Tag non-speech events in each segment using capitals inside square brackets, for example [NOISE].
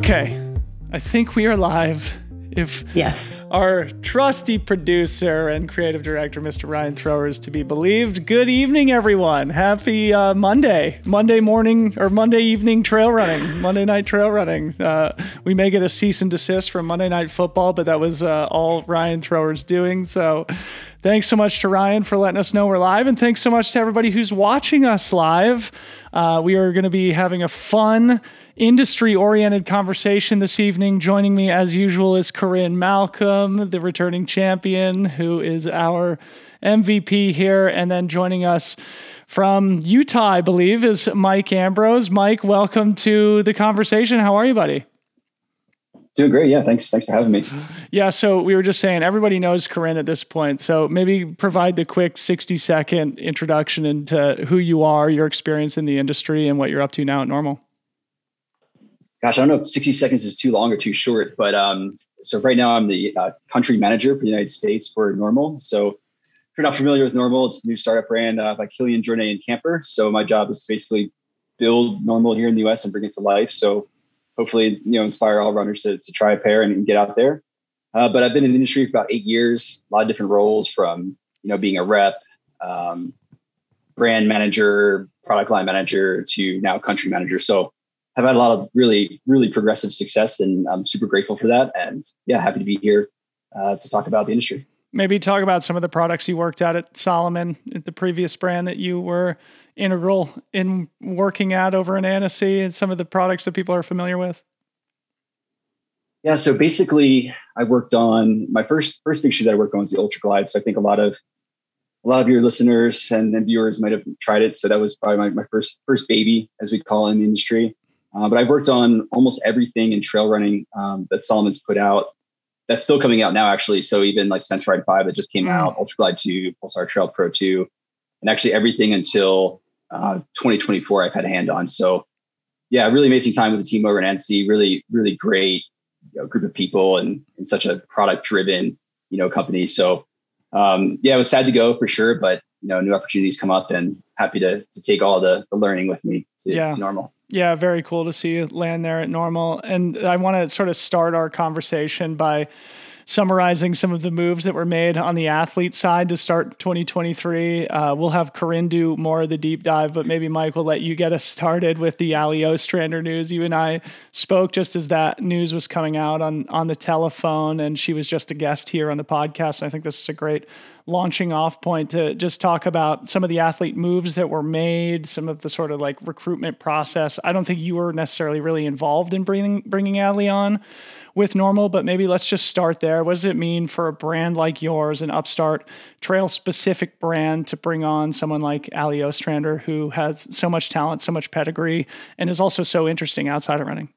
Okay, I think we are live. If yes, our trusty producer and creative director, Mr. Ryan Thrower, is to be believed. Good evening, everyone. Happy uh, Monday, Monday morning or Monday evening trail running, Monday night trail running. Uh, we may get a cease and desist from Monday Night Football, but that was uh, all Ryan Thrower's doing. So. Thanks so much to Ryan for letting us know we're live, and thanks so much to everybody who's watching us live. Uh, we are going to be having a fun industry oriented conversation this evening. Joining me, as usual, is Corrine Malcolm, the returning champion, who is our MVP here. And then joining us from Utah, I believe, is Mike Ambrose. Mike, welcome to the conversation. How are you, buddy? Doing great. Yeah. Thanks. Thanks for having me. Yeah. So we were just saying everybody knows Corrine at this point. So maybe provide the quick 60 second introduction into who you are, your experience in the industry, and what you're up to now at NNormal gosh, I don't know if 60 seconds is too long or too short, but um, so right now I'm the uh, country manager for the United States for NNormal. So if you're not familiar with NNormal, it's a new startup brand uh, by Kilian Jornet and Camper. So my job is to basically build NNormal here in the US and bring it to life. So hopefully, you know, inspire all runners to, to try a pair and, and get out there. Uh, but I've been in the industry for about eight years, a lot of different roles from, you know, being a rep, um, brand manager, product line manager to now country manager. So have had a lot of really, really progressive success, and I'm super grateful for that. And yeah, happy to be here uh, to talk about the industry. Maybe talk about some of the products you worked at at Salomon, at the previous brand that you were integral in working at over in Annecy, and some of the products that people are familiar with. Yeah, so basically, I worked on my first first big shoe that I worked on was the Ultra Glide. So I think a lot of a lot of your listeners and, and viewers might have tried it. So that was probably my, my first first baby, as we call it in the industry. Uh, but I've worked on almost everything in trail running um, that Salomon's put out. That's still coming out now, actually. So even like Sense Ride 5 that just came mm. out, Ultra Glide 2, Pulsar Trail Pro 2, and actually everything until uh, 2024 I've had a hand on. So yeah, really amazing time with the team over at Annecy. Really, really great you know, group of people and, and such a product driven, you know, company. So um, yeah, it was sad to go for sure, but you know, new opportunities come up and happy to, to take all the, the learning with me to, yeah. to NNormal. Yeah, very cool to see you land there at NNormal. And I want to sort of start our conversation by summarizing some of the moves that were made on the athlete side to start 2023. Uh, we'll have Corrine do more of the deep dive, but maybe Mike will let you get us started with the Allie Ostrander news. You and I spoke just as that news was coming out on on the telephone, and she was just a guest here on the podcast. And I think this is a great launching off point to just talk about some of the athlete moves that were made, some of the sort of like recruitment process. I don't think you were necessarily really involved in bringing bringing Allie on with NNormal, but maybe let's just start there. What does it mean for a brand like yours, an upstart trail specific brand, to bring on someone like Allie Ostrander who has so much talent, so much pedigree, and is also so interesting outside of running?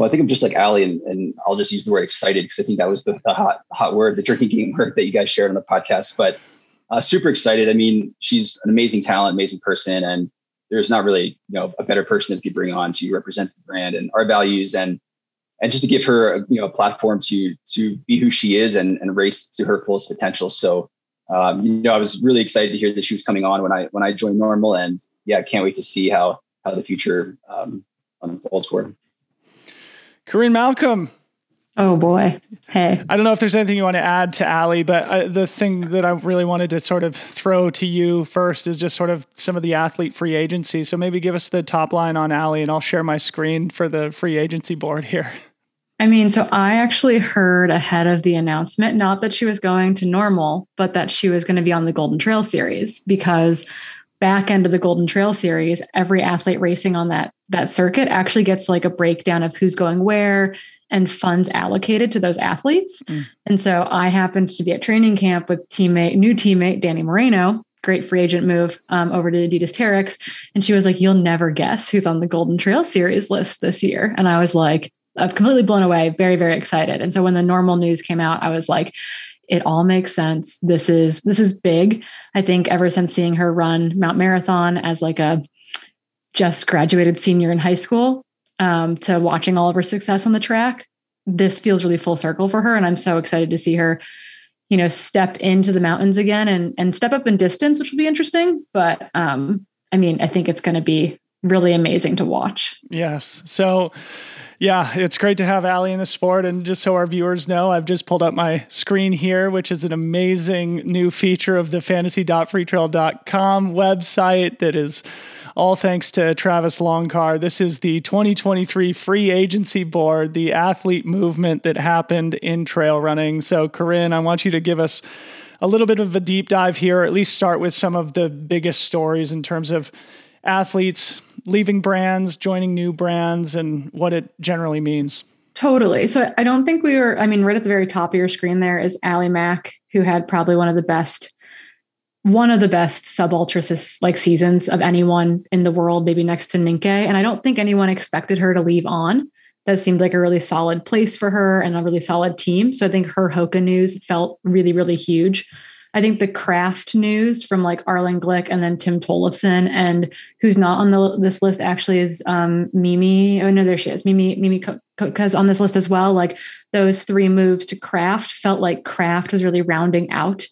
Well, I think I'm just like Allie, and, and I'll just use the word excited because I think that was the, the, hot hot word, the drinking game [LAUGHS] word that you guys shared on the podcast. But uh, super excited. I mean, she's an amazing talent, amazing person, and there's not really you know a better person that you bring on to represent the brand and our values and and just to give her a, you know a platform to to be who she is and, and race to her fullest potential. So um, you know I was really excited to hear that she was coming on when I when I joined NNormal, and yeah, I can't wait to see how how the future um, unfolds for her. Corrine Malcolm. Oh boy. Hey. I don't know if there's anything you want to add to Allie, but uh, the thing that I really wanted to sort of throw to you first is just sort of some of the athlete free agency. So maybe give us the top line on Allie and I'll share my screen for the free agency board here. I mean, so I actually heard ahead of the announcement, not that she was going to NNormal, but that she was going to be on the Golden Trail series because back end of the Golden Trail series, every athlete racing on that that circuit actually gets like a breakdown of who's going where and funds allocated to those athletes. Mm. And so I happened to be at training camp with teammate, new teammate Dani Moreno, great free agent move um, over to Adidas Terrex. And she was like, You'll never guess who's on the Golden Trail series list this year. And I was like, I'm completely blown away, very, very excited. And so when the NNormal news came out, I was like, it all makes sense. This is this is big. I think ever since seeing her run Mount Marathon as like a just graduated senior in high school um, to watching all of her success on the track, this feels really full circle for her. And I'm so excited to see her, you know, step into the mountains again and and step up in distance, which will be interesting. But um, I mean, I think it's going to be really amazing to watch. Yes. So yeah, it's great to have Allie in the sport. And just so our viewers know, I've just pulled up my screen here, which is an amazing new feature of the fantasy.freetrail.com website that is all thanks to Travis Longcar. This is the 2023 free agency board, the athlete movement that happened in trail running. So, Corrine, I want you to give us a little bit of a deep dive here, or at least start with some of the biggest stories in terms of athletes leaving brands, joining new brands, and what it generally means. Totally. So I don't think we were, I mean, right at the very top of your screen there is Allie Mack, who had probably one of the best, one of the best sub like seasons of anyone in the world, maybe next to Nienke. And I don't think anyone expected her to leave on. That seemed like a really solid place for her and a really solid team. So I think her Hoka news felt really, really huge. I think the craft news from like Arlen Glick and then Tim Tollefson, and who's not on the this list actually is um, Mimi. Oh no, there she is. Mimi Mimi Kotka's on this list as well. Like those three moves to craft felt like craft was really rounding out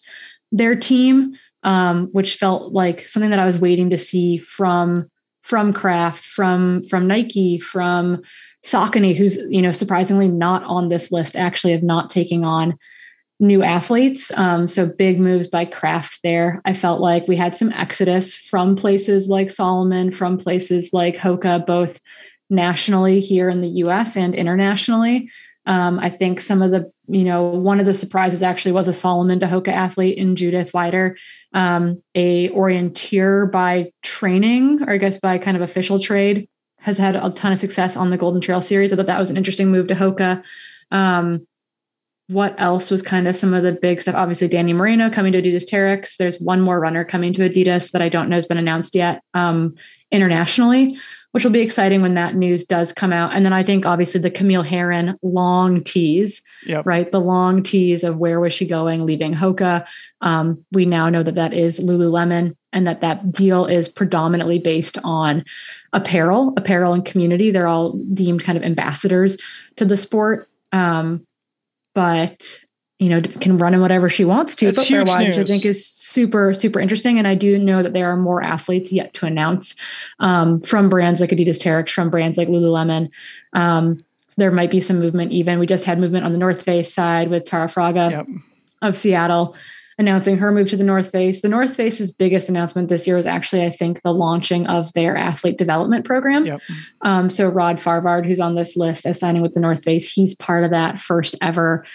their team, um, which felt like something that I was waiting to see from from craft, from from Nike, from Saucony, who's you know surprisingly not on this list, actually of not taking on new athletes. Um, so big moves by Craft there. I felt like we had some exodus from places like Salomon, from places like Hoka, both nationally here in the US and internationally. Um, I think some of the, you know, one of the surprises actually was a Salomon to Hoka athlete in Judith Wyder, um, a orienteer by training, or I guess by kind of official trade, has had a ton of success on the Golden Trail series. I thought that was an interesting move to Hoka. Um, what else was kind of some of the big stuff? Obviously, Dani Moreno coming to Adidas Terrex. There's one more runner coming to Adidas that I don't know has been announced yet um, internationally, which will be exciting when that news does come out. And then I think obviously the Camille Herron long tease, yep. right? The long tease of where was she going, leaving Hoka. Um, we now know that that is Lululemon and that that deal is predominantly based on apparel, apparel and community. They're all deemed kind of ambassadors to the sport. Um, but you know can run in whatever she wants to footwear wise which i think is super super interesting and i do know that there are more athletes yet to announce um, from brands like adidas Terrex, from brands like lululemon. Um, so there might be some movement even we just had movement on the north face side with tara fraga yep. of seattle announcing her move to the North Face. The North Face's biggest announcement this year was actually, I think, the launching of their athlete development program. Yep. Um, so Rod Farvard, who's on this list as signing with the North Face, he's part of that first ever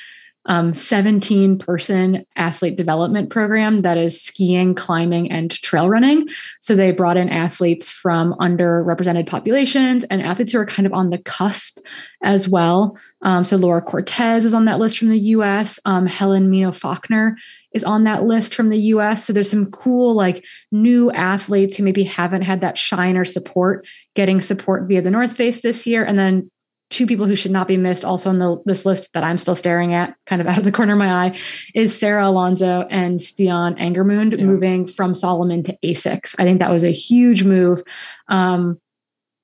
um, 17 person athlete development program that is skiing, climbing, and trail running. So they brought in athletes from underrepresented populations and athletes who are kind of on the cusp as well. Um, so Laura Cortez is on that list from the US. Um, Helen Mino Faulkner is on that list from the US. So there's some cool, like new athletes who maybe haven't had that shine or support getting support via the North Face this year. And then two people who should not be missed also on the, this list that I'm still staring at kind of out of the corner of my eye is Sara Alonso and Stian Angermund yeah. moving from Salomon to Asics. I think that was a huge move um,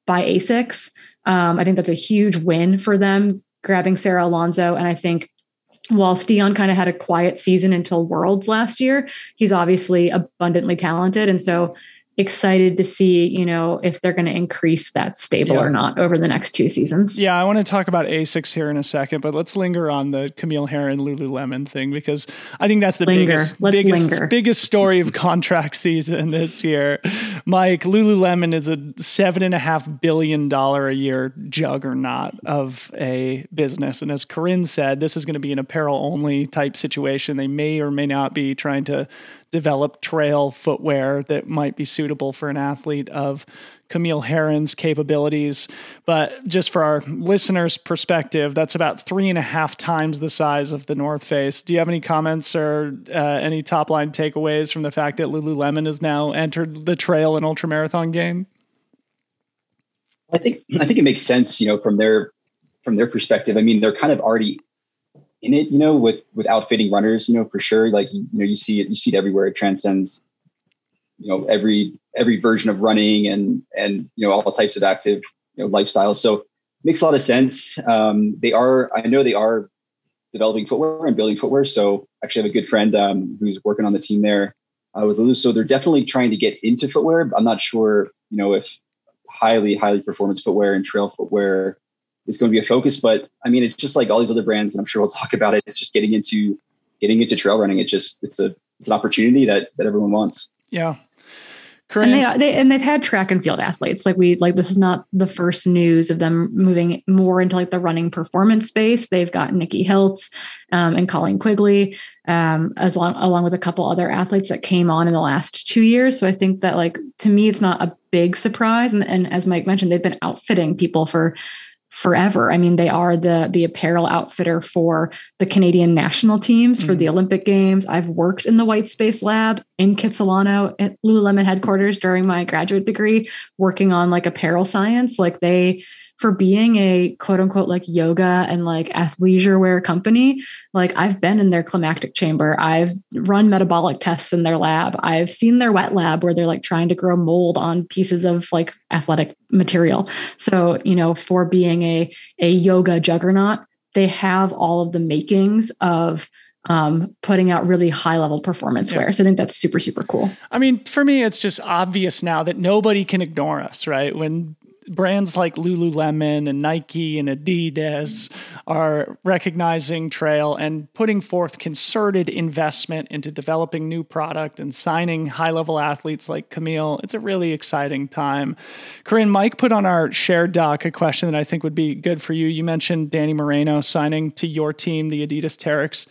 by Asics. Um, I think that's a huge win for them grabbing Sara Alonso. And I think while Stian kind of had a quiet season until Worlds last year, he's obviously abundantly talented. And so excited to see, you know, if they're going to increase that stable yeah. or not over the next two seasons. Yeah, I want to talk about Asics here in a second, but let's linger on the Camille Herron Lululemon thing because I think that's the linger. biggest let's biggest linger. biggest story of [LAUGHS] contract season this year. Mike, Lululemon is a seven and a half billion dollar a year juggernaut of a business. And as Corrine said, this is going to be an apparel only type situation. They may or may not be trying to develop trail footwear that might be suitable for an athlete of Camille Herron's capabilities. But just for our listeners' perspective, that's about three and a half times the size of the North Face. Do you have any comments or uh, any top line takeaways from the fact that Lululemon has now entered the trail and ultramarathon game? I think I think it makes sense, you know, from their from their perspective. I mean, they're kind of already in it, you know, with with outfitting runners, you know, for sure. Like you know, you see it, you see it everywhere. It transcends, you know, every every version of running and and you know all types of active you know lifestyles. So makes a lot of sense. Um, they are, I know they are developing footwear and building footwear. So actually, have a good friend um, who's working on the team there uh, with Lulu. So they're definitely trying to get into footwear. I'm not sure, you know, if highly, highly performance footwear and trail footwear is going to be a focus. But I mean, it's just like all these other brands, and I'm sure we'll talk about it. It's just getting into getting into trail running. It's just it's a it's an opportunity that that everyone wants. Yeah. And they, they and they've had track and field athletes. Like we like this is not the first news of them moving more into like the running performance space. They've got Nikki Hiltz um, and Colleen Quigley, um, as long along with a couple other athletes that came on in the last two years. So I think that like to me, it's not a big surprise. And, and as Mike mentioned, they've been outfitting people for forever. I mean, they are the the apparel outfitter for the Canadian national teams for mm. the Olympic Games. I've worked in the White Space Lab in Kitsilano at Lululemon headquarters during my graduate degree, working on like apparel science. Like they for being a quote unquote like yoga and like athleisure wear company, like I've been in their climactic chamber. I've run metabolic tests in their lab. I've seen their wet lab where they're like trying to grow mold on pieces of like athletic material. So, you know, for being a a yoga juggernaut, they have all of the makings of um, putting out really high level performance yeah. wear. So I think that's super, super cool. I mean, for me, it's just obvious now that nobody can ignore us, right? When brands like Lululemon and Nike and Adidas are recognizing trail and putting forth concerted investment into developing new product and signing high level athletes like Camille. It's a really exciting time. Corrine, Mike put on our shared doc a question that I think would be good for you. You mentioned Dani Moreno signing to your team, the Adidas Terrex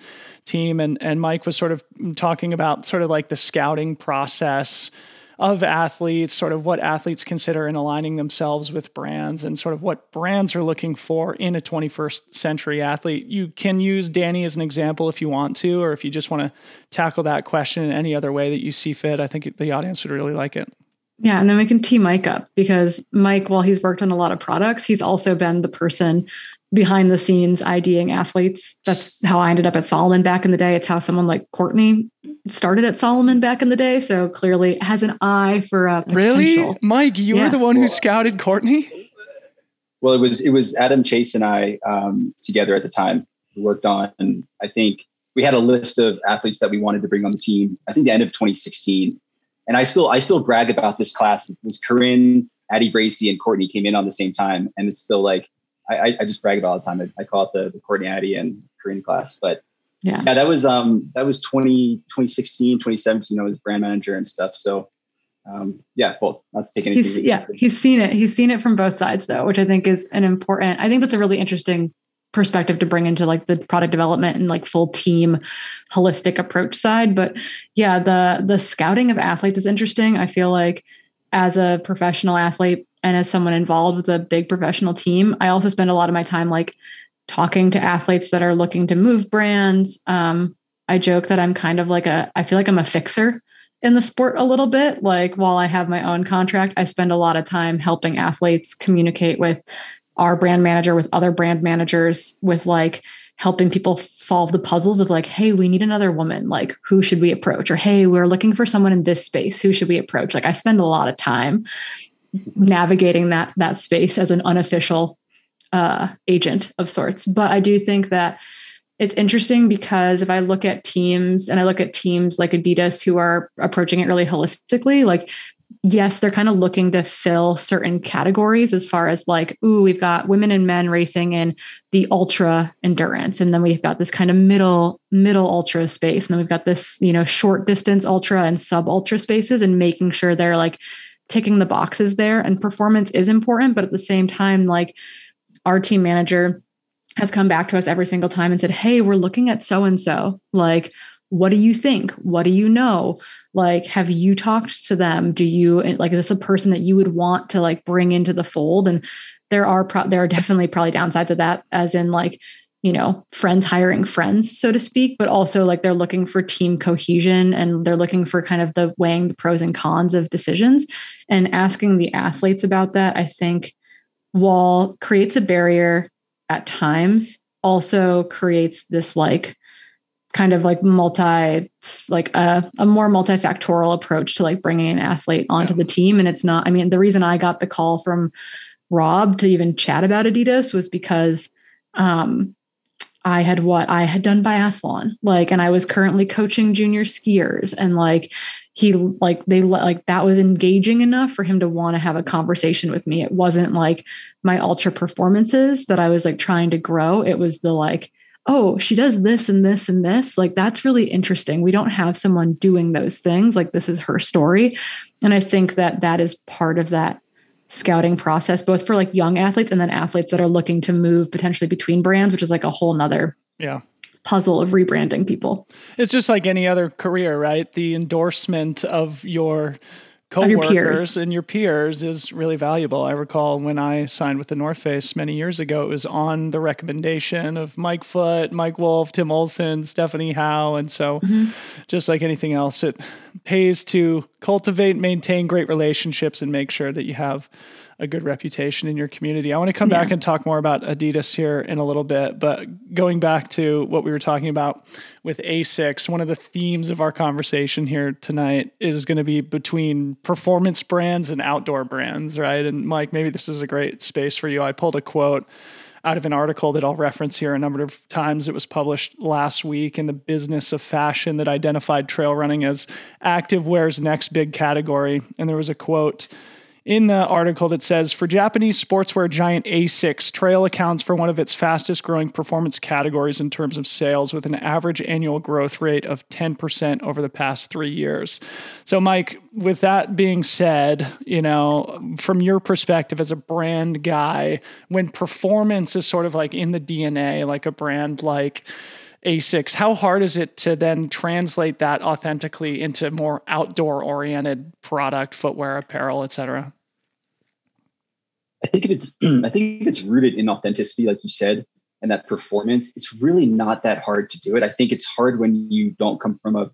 team, and, and Mike was sort of talking about sort of like the scouting process of athletes, sort of what athletes consider in aligning themselves with brands and sort of what brands are looking for in a 21st century athlete. You can use Dani as an example if you want to, or if you just want to tackle that question in any other way that you see fit. I think the audience would really like it. Yeah, and then we can tee Mike up because Mike, while he's worked on a lot of products, he's also been the person behind the scenes IDing athletes. That's how I ended up at Salomon back in the day. It's how someone like Courtney started at Salomon back in the day. So clearly has an eye for a potential. Really? Mike, you yeah. were the one who scouted Courtney? Well, it was it was Adam Chase and I um, together at the time who worked on and I think we had a list of athletes that we wanted to bring on the team. I think the end of 2016. And I still I still brag about this class. It was Corrine, Addie Bracy, and Courtney came in on the same time. And it's still like I, I just brag about all the time. I, I call it the, the Courtney Addie and Corrine class. But yeah. yeah, that was um that was 20, 2016, 2017. I was brand manager and stuff. So um, yeah, well, not to take anything. He's, yeah, he's seen it. He's seen it from both sides though, which I think is an important. I think that's a really interesting perspective to bring into like the product development and like full team holistic approach side. But yeah, the the scouting of athletes is interesting. I feel like as a professional athlete, and as someone involved with a big professional team, I also spend a lot of my time like talking to athletes that are looking to move brands. Um, I joke that I'm kind of like a, I feel like I'm a fixer in the sport a little bit. Like while I have my own contract, I spend a lot of time helping athletes communicate with our brand manager, with other brand managers, with like helping people solve the puzzles of like, hey, we need another woman. Like, who should we approach? Or hey, we're looking for someone in this space. Who should we approach? Like, I spend a lot of time navigating that that space as an unofficial uh, agent of sorts. But I do think that it's interesting because if I look at teams and I look at teams like Adidas who are approaching it really holistically, like yes, they're kind of looking to fill certain categories as far as like, ooh, we've got women and men racing in the ultra endurance. And then we've got this kind of middle, middle ultra space. And then we've got this, you know, short distance ultra and sub ultra spaces and making sure they're like ticking the boxes there and performance is important but at the same time like our team manager has come back to us every single time and said hey we're looking at so and so like what do you think? What do you know? Like have you talked to them? Do you like is this a person that you would want to like bring into the fold? And there are pro- there are definitely probably downsides of that as in like you know, friends hiring friends, so to speak, but also like they're looking for team cohesion and they're looking for kind of the weighing the pros and cons of decisions and asking the athletes about that. I think while creates a barrier at times, also creates this like kind of like multi like a, a more multifactorial approach to like bringing an athlete onto yeah. the team and it's not i mean the reason i got the call from rob to even chat about adidas was because um I had what I had done biathlon, like, and I was currently coaching junior skiers, and like he like they like that was engaging enough for him to want to have a conversation with me. It wasn't like my ultra performances that I was like trying to grow. It was the like, oh, she does this and this and this. Like that's really interesting. We don't have someone doing those things. Like this is her story, and I think that that is part of that scouting process, both for like young athletes and then athletes that are looking to move potentially between brands, which is like a whole nother yeah puzzle of rebranding people. It's just like any other career, right? The endorsement of your coworkers your and your peers is really valuable. I recall when I signed with the North Face many years ago, it was on the recommendation of Mike Foote, Mike Wolfe, Tim Olson, Stephanie Howe. And so, mm-hmm. just like anything else, it pays to cultivate, maintain great relationships, and make sure that you have a good reputation in your community. I want to come yeah. back and talk more about Adidas here in a little bit, but going back to what we were talking about with ASICS, one of the themes of our conversation here tonight is going to be between performance brands and outdoor brands, right? And Mike, maybe this is a great space for you. I pulled a quote out of an article that I'll reference here a number of times. It was published last week in the Business of Fashion that identified trail running as active wear's next big category. And there was a quote in the article that says for Japanese sportswear giant ASICS, trail accounts for one of its fastest growing performance categories in terms of sales, with an average annual growth rate of 10% over the past three years. So, Mike, with that being said, you know, from your perspective as a brand guy, when performance is sort of like in the DNA, like a brand like, ASICS, how hard is it to then translate that authentically into more outdoor oriented product, footwear, apparel, et cetera? I think if it's [CLEARS THROAT] I think if it's rooted in authenticity, like you said, and that performance, it's really not that hard to do it. I think it's hard when you don't come from a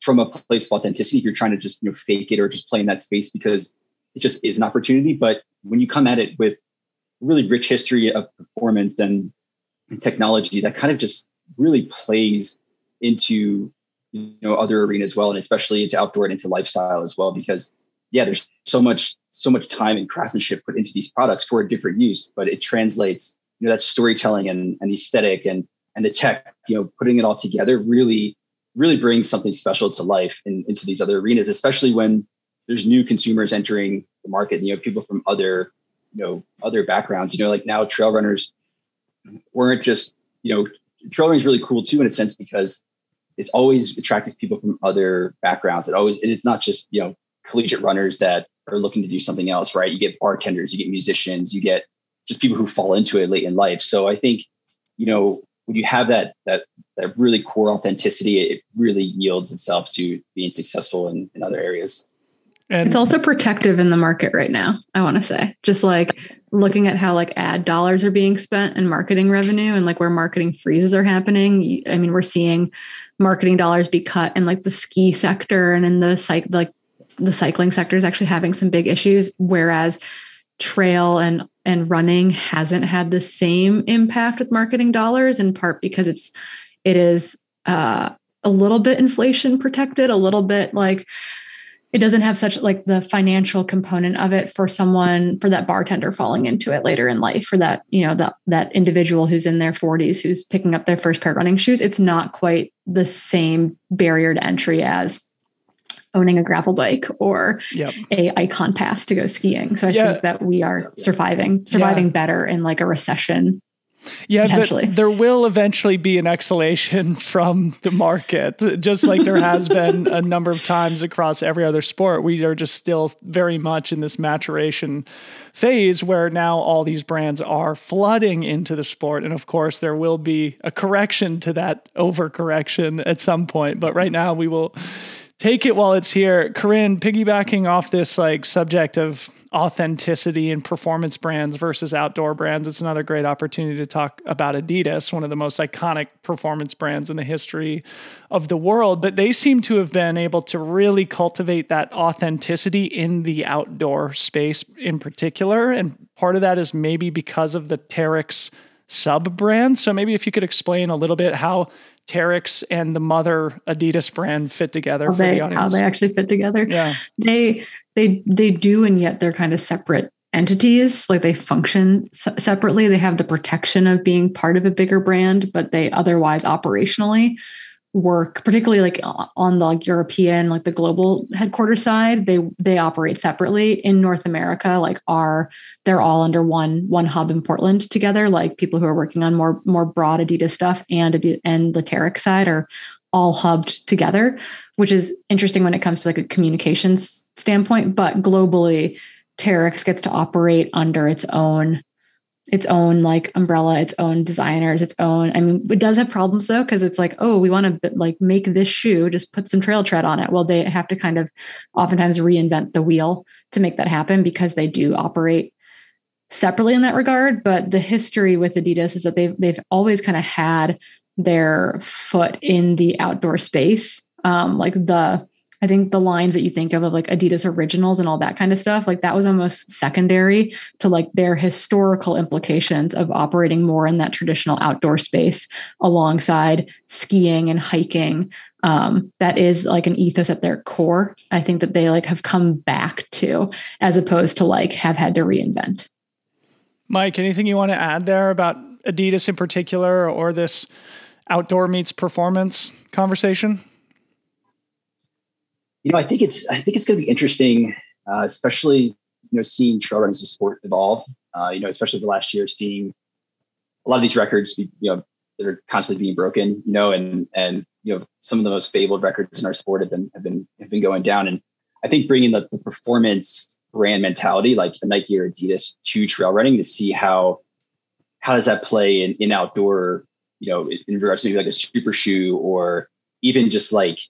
from a place of authenticity. If you're trying to just you know fake it or just play in that space because it just is an opportunity. But when you come at it with really rich history of performance and, and technology, that kind of just really plays into you know other arenas as well, and especially into outdoor and into lifestyle as well. Because yeah, there's so much so much time and craftsmanship put into these products for a different use, but it translates, you know, that storytelling and, and aesthetic and and the tech, you know, putting it all together really, really brings something special to life in, into these other arenas, especially when there's new consumers entering the market, you know, people from other, you know, other backgrounds, you know, like now trail runners weren't just, you know, trail running is really cool too in a sense because it's always attracted people from other backgrounds. It always, it's not just, you know, collegiate runners that are looking to do something else, right? You get bartenders, you get musicians, you get just people who fall into it late in life. So I think, you know, when you have that that that really core authenticity, it really yields itself to being successful in, in other areas. And it's also protective in the market right now, I want to say. Just like looking at how like ad dollars are being spent and marketing revenue and like where marketing freezes are happening. I mean, we're seeing marketing dollars be cut in like the ski sector and in the psych like the cycling sector is actually having some big issues, whereas trail and and running hasn't had the same impact with marketing dollars in part because it's it is uh, a little bit inflation protected a little bit like it doesn't have such like the financial component of it for someone for that bartender falling into it later in life for that you know that that individual who's in their 40s who's picking up their first pair of running shoes. It's not quite the same barrier to entry as owning a gravel bike or yep. a Ikon pass to go skiing. So I yeah. think that we are surviving, surviving yeah. better in like a recession. Yeah, but there will eventually be an exhalation [LAUGHS] from the market, just like there has [LAUGHS] been a number of times across every other sport. We are just still very much in this maturation phase where now all these brands are flooding into the sport. And of course, there will be a correction to that overcorrection at some point. But right now, we will take it while it's here. Corrine, piggybacking off this like subject of authenticity and performance brands versus outdoor brands, it's another great opportunity to talk about Adidas, one of the most iconic performance brands in the history of the world. But they seem to have been able to really cultivate that authenticity in the outdoor space in particular. And part of that is maybe because of the Terrex sub brand. So maybe if you could explain a little bit how Terrex and the mother Adidas brand fit together how they, the how they actually fit together. Yeah. They they they do and yet they're kind of separate entities like they function separately they have the protection of being part of a bigger brand but they otherwise operationally work particularly like on the like european like the global headquarters side they they operate separately. In north america like are they're all under one one hub in portland together. Like people who are working on more more broad adidas stuff and and the Terrex side are all hubbed together which is interesting when it comes to like a communications standpoint. But globally Terrex gets to operate under its own its own like umbrella, its own designers, its own. I mean, it does have problems though, because it's like, oh, we want to like make this shoe, just put some trail tread on it. Well, they have to kind of oftentimes reinvent the wheel to make that happen because they do operate separately in that regard. But the history with Adidas is that they've they've always kind of had their foot in the outdoor space. Um, like the I think the lines that you think of of like Adidas originals and all that kind of stuff, like that was almost secondary to like their historical implications of operating more in that traditional outdoor space alongside skiing and hiking. Um, that is like an ethos at their core. I think that they like have come back to as opposed to like have had to reinvent. Mike, anything you want to add there about Adidas in particular or this outdoor meets performance conversation? You know, I think it's I think it's going to be interesting, uh, especially you know seeing trail running as a sport evolve. Uh, you know, especially the last year, seeing a lot of these records, you know, that are constantly being broken. You know, and and you know some of the most fabled records in our sport have been have been have been going down. And I think bringing the, the performance brand mentality, like Nike or Adidas, to trail running to see how how does that play in, in outdoor, you know, in regards to maybe like a super shoe or even just like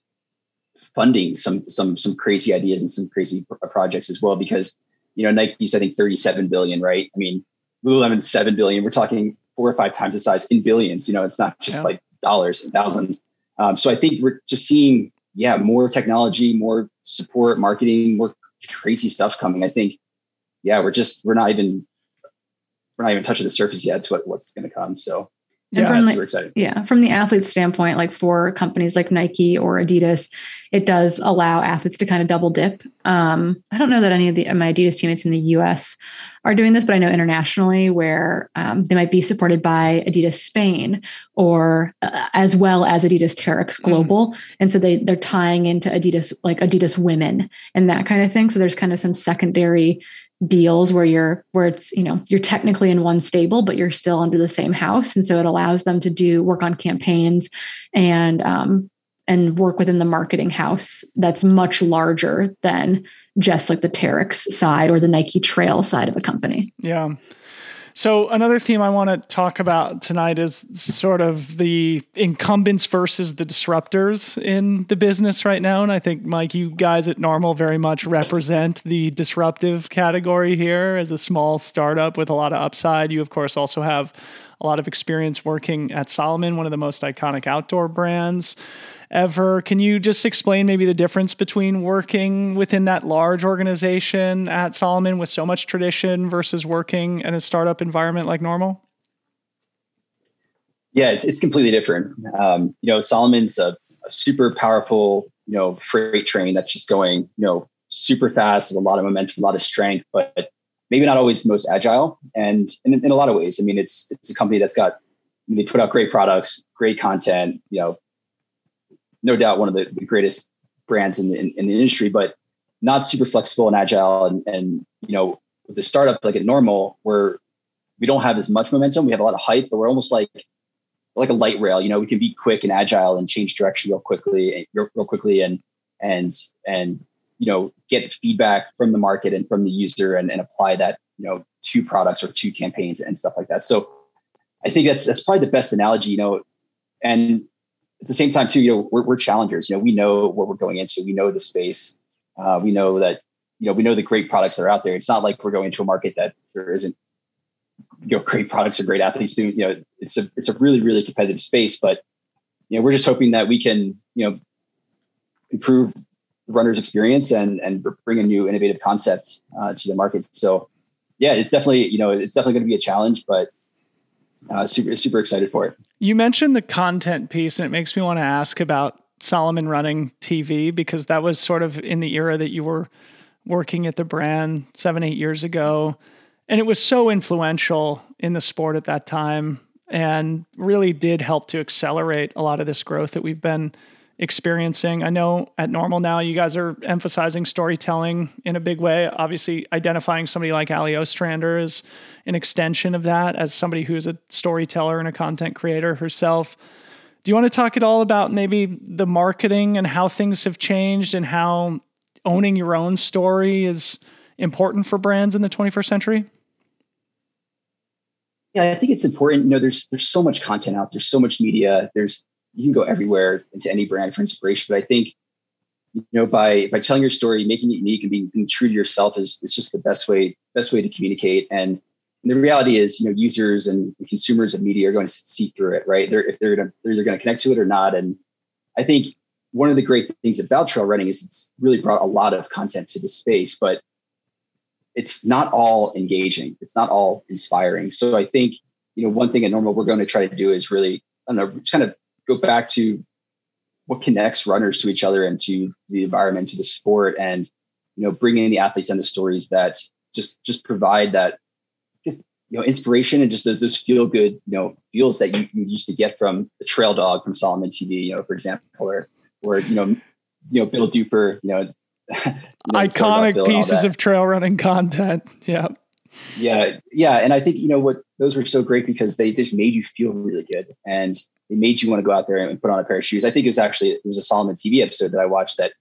funding some some some crazy ideas and some crazy projects as well because you know Nike's I think 37 billion right? I mean Lululemon's 7 billion. We're talking four or five times the size in billions you know it's not just yeah. like dollars and thousands. Um, so I think we're just seeing yeah more technology more support marketing more crazy stuff coming. I think yeah we're just we're not even we're not even touching the surface yet to what, what's going to come so and yeah, from the, yeah, from the athlete standpoint, like for companies like Nike or Adidas, it does allow athletes to kind of double dip. Um, I don't know that any of the my Adidas teammates in the U.S. are doing this, but I know internationally where um, they might be supported by Adidas Spain or uh, as well as Adidas Terrex mm-hmm. Global, mm. and so they they're tying into Adidas like Adidas Women and that kind of thing. So there's kind of some secondary deals where you're where it's you know you're technically in one stable but you're still under the same house and so it allows them to do work on campaigns and um, and work within the marketing house that's much larger than just like the Terrex side or the Nike Trail side of a company. Yeah. So another theme I want to talk about tonight is sort of the incumbents versus the disruptors in the business right now. And I think Mike, you guys at NNormal very much represent the disruptive category here as a small startup with a lot of upside. You of course also have a lot of experience working at Salomon, one of the most iconic outdoor brands ever. Can you just explain maybe the difference between working within that large organization at Salomon with so much tradition versus working in a startup environment like NNormal? Yeah, it's, it's completely different. Um, you know, Salomon's a, a super powerful, you know, freight train that's just going, you know, super fast with a lot of momentum, a lot of strength, but maybe not always the most agile. And in, in a lot of ways, I mean, it's it's a company that's got they put out great products, great content, you know, no doubt one of the, the greatest brands in the, in, in, the industry, but not super flexible and agile. And, and, you know, with the startup, like at NNormal, where we don't have as much momentum, we have a lot of hype, but we're almost like, like a light rail, you know, we can be quick and agile and change direction real quickly, real, real quickly and, and, and, you know, get feedback from the market and from the user and, and apply that, you know, to products or to campaigns and stuff like that. So I think that's, that's probably the best analogy, you know, and at the same time too, you know, we're, we're challengers. You know, we know what we're going into. We know the space. Uh, we know that you know we know the great products that are out there. It's not like we're going into a market that there isn't you know great products or great athletes. Do you know it's a it's a really really competitive space. But you know we're just hoping that we can you know improve runner's experience and and bring a new innovative concept uh, to the market. So yeah, it's definitely you know it's definitely going to be a challenge, but uh, super super excited for it. You mentioned the content piece, and it makes me want to ask about Salomon running TV because that was sort of in the era that you were working at the brand seven eight years ago. and it was so influential in the sport at that time and really did help to accelerate a lot of this growth that we've been experiencing. I know at NNormal now you guys are emphasizing storytelling in a big way. Obviously, identifying somebody like Allie Ostrander is an extension of that as somebody who's a storyteller and a content creator herself. Do you want to talk at all about maybe the marketing and how things have changed and how owning your own story is important for brands in the 21st century? Yeah, I think it's important. You know, there's there's so much content out. There's so much media. There's you can go everywhere into any brand for inspiration. But I think, you know, by by telling your story, making it unique, and being, being true to yourself is is just the best way best way to communicate. And, and the reality is, you know, users and consumers of media are going to see through it, right? They're if they're gonna, they're either going to connect to it or not. And I think one of the great things about trail running is it's really brought a lot of content to the space, but it's not all engaging. It's not all inspiring. So I think, you know, one thing at NNormal we're going to try to do is really, I don't know, it's kind of go back to what connects runners to each other and to the environment, to the sport, and you know, bringing in the athletes and the stories that just just provide that just you know inspiration and just those those feel good you know feels that you, you used to get from the trail dog from Salomon TV, you know, for example, or or you know, you know, Bill Duper, you know, [LAUGHS] know, iconic pieces of trail running content. Yeah. Yeah. Yeah. And I think, you know, what those were so great because they just made you feel really good and it made you want to go out there and put on a pair of shoes. I think it was actually, it was a Salomon TV episode that I watched that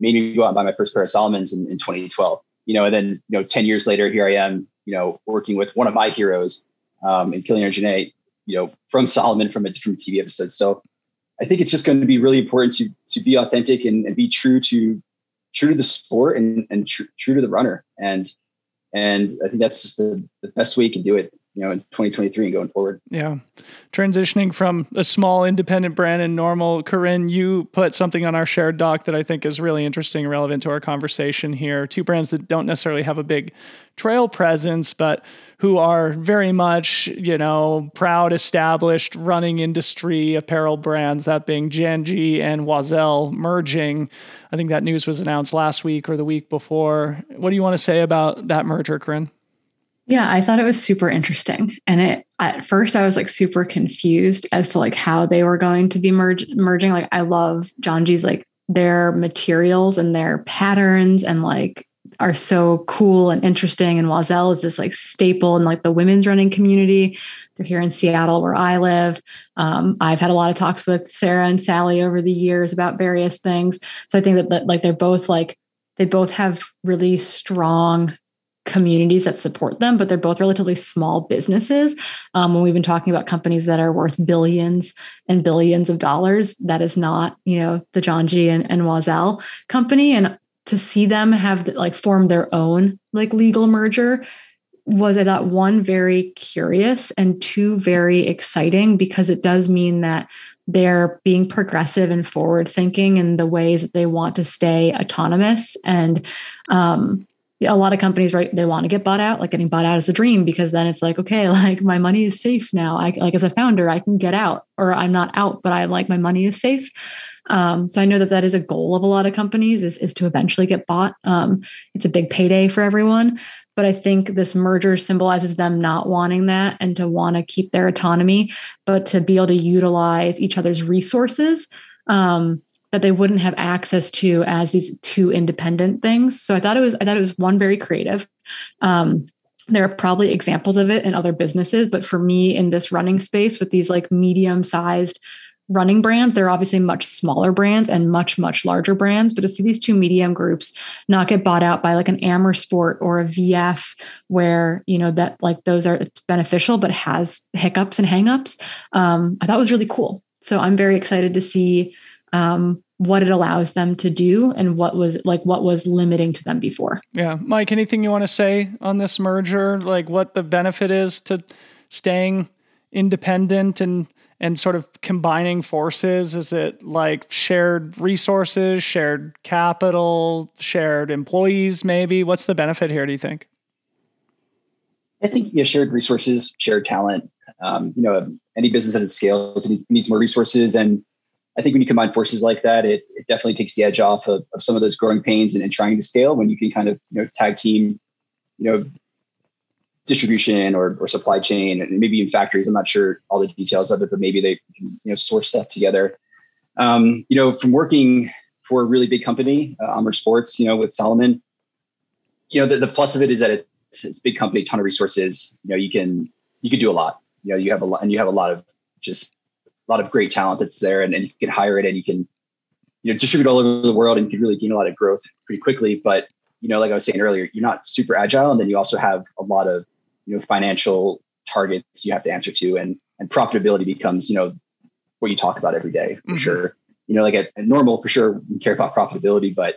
made me go out and buy my first pair of Salomons in, in 2012, you know, and then, you know, 10 years later, here I am, you know, working with one of my heroes um, in Kilian Jornet, you know, from Salomon from a different TV episode. So I think it's just going to be really important to, to be authentic and, and be true to true to the sport and, and tr- true to the runner. And and I think that's just the, the best way you can do it, you know, in 2023 and going forward. Yeah. Transitioning from a small independent brand and NNormal, Corrine, you put something on our shared doc that I think is really interesting and relevant to our conversation here. Two brands that don't necessarily have a big trail presence, but who are very much, you know, proud, established running industry apparel brands, that being Janji and Oiselle merging. I think that news was announced last week or the week before. What do you want to say about that merger, Corrine? Yeah, I thought it was super interesting. And it at first I was like super confused as to like how they were going to be merge, merging. Like I love Janji's like their materials and their patterns and like are so cool and interesting. And Oiselle is this like staple in like the women's running community. They're here in Seattle where I live. Um, I've had a lot of talks with Sarah and Sally over the years about various things. So I think that, that like they're both like they both have really strong communities that support them, but they're both relatively small businesses. Um, when we've been talking about companies that are worth billions and billions of dollars, that is not, you know, the Janji and, and Oiselle company. And to see them have like form their own like legal merger was I thought one very curious and two very exciting because it does mean that they're being progressive and forward thinking in the ways that they want to stay autonomous and um, a lot of companies right they want to get bought out like getting bought out is a dream because then it's like okay [LAUGHS] like my money is safe now i like as a founder i can get out or i'm not out but i like my money is safe um, so I know that that is a goal of a lot of companies is, is to eventually get bought. Um, it's a big payday for everyone. But I think this merger symbolizes them not wanting that and to want to keep their autonomy, but to be able to utilize each other's resources um, that they wouldn't have access to as these two independent things. So I thought it was I thought it was one very creative. Um, there are probably examples of it in other businesses, but for me in this running space with these like medium sized running brands. They're obviously much smaller brands and much, much larger brands. But to see these two medium groups not get bought out by like an Amer Sport or a VF, where, you know, that like those are beneficial, but has hiccups and hangups, um, I thought was really cool. So I'm very excited to see um, what it allows them to do and what was like what was limiting to them before. Yeah. Mike, anything you want to say on this merger? Like what the benefit is to staying independent and and sort of combining forces? Is it like shared resources, shared capital, shared employees, maybe? What's the benefit here, do you think? I think yeah, shared resources, shared talent. Um, you know, any business at its scale needs more resources. And I think when you combine forces like that, it, it definitely takes the edge off of, of some of those growing pains and, and, trying to scale when you can kind of, you know, tag team, you know, distribution or, or supply chain and maybe in factories. I'm not sure all the details of it, but maybe they can, you know source stuff together. Um, you know, from working for a really big company, uh, Sports, you know, with Salomon, you know, the, the plus of it is that it's, it's a big company, ton of resources. You know, you can you can do a lot. You know, you have a lot, and you have a lot of just a lot of great talent that's there, and, and you can hire it, and you can you know distribute all over the world, and you can really gain a lot of growth pretty quickly. But you know, like I was saying earlier, you're not super agile, and then you also have a lot of you know financial targets you have to answer to, and and profitability becomes you know what you talk about every day for mm-hmm. sure. You know, like at, at, NNormal, for sure, we care about profitability, but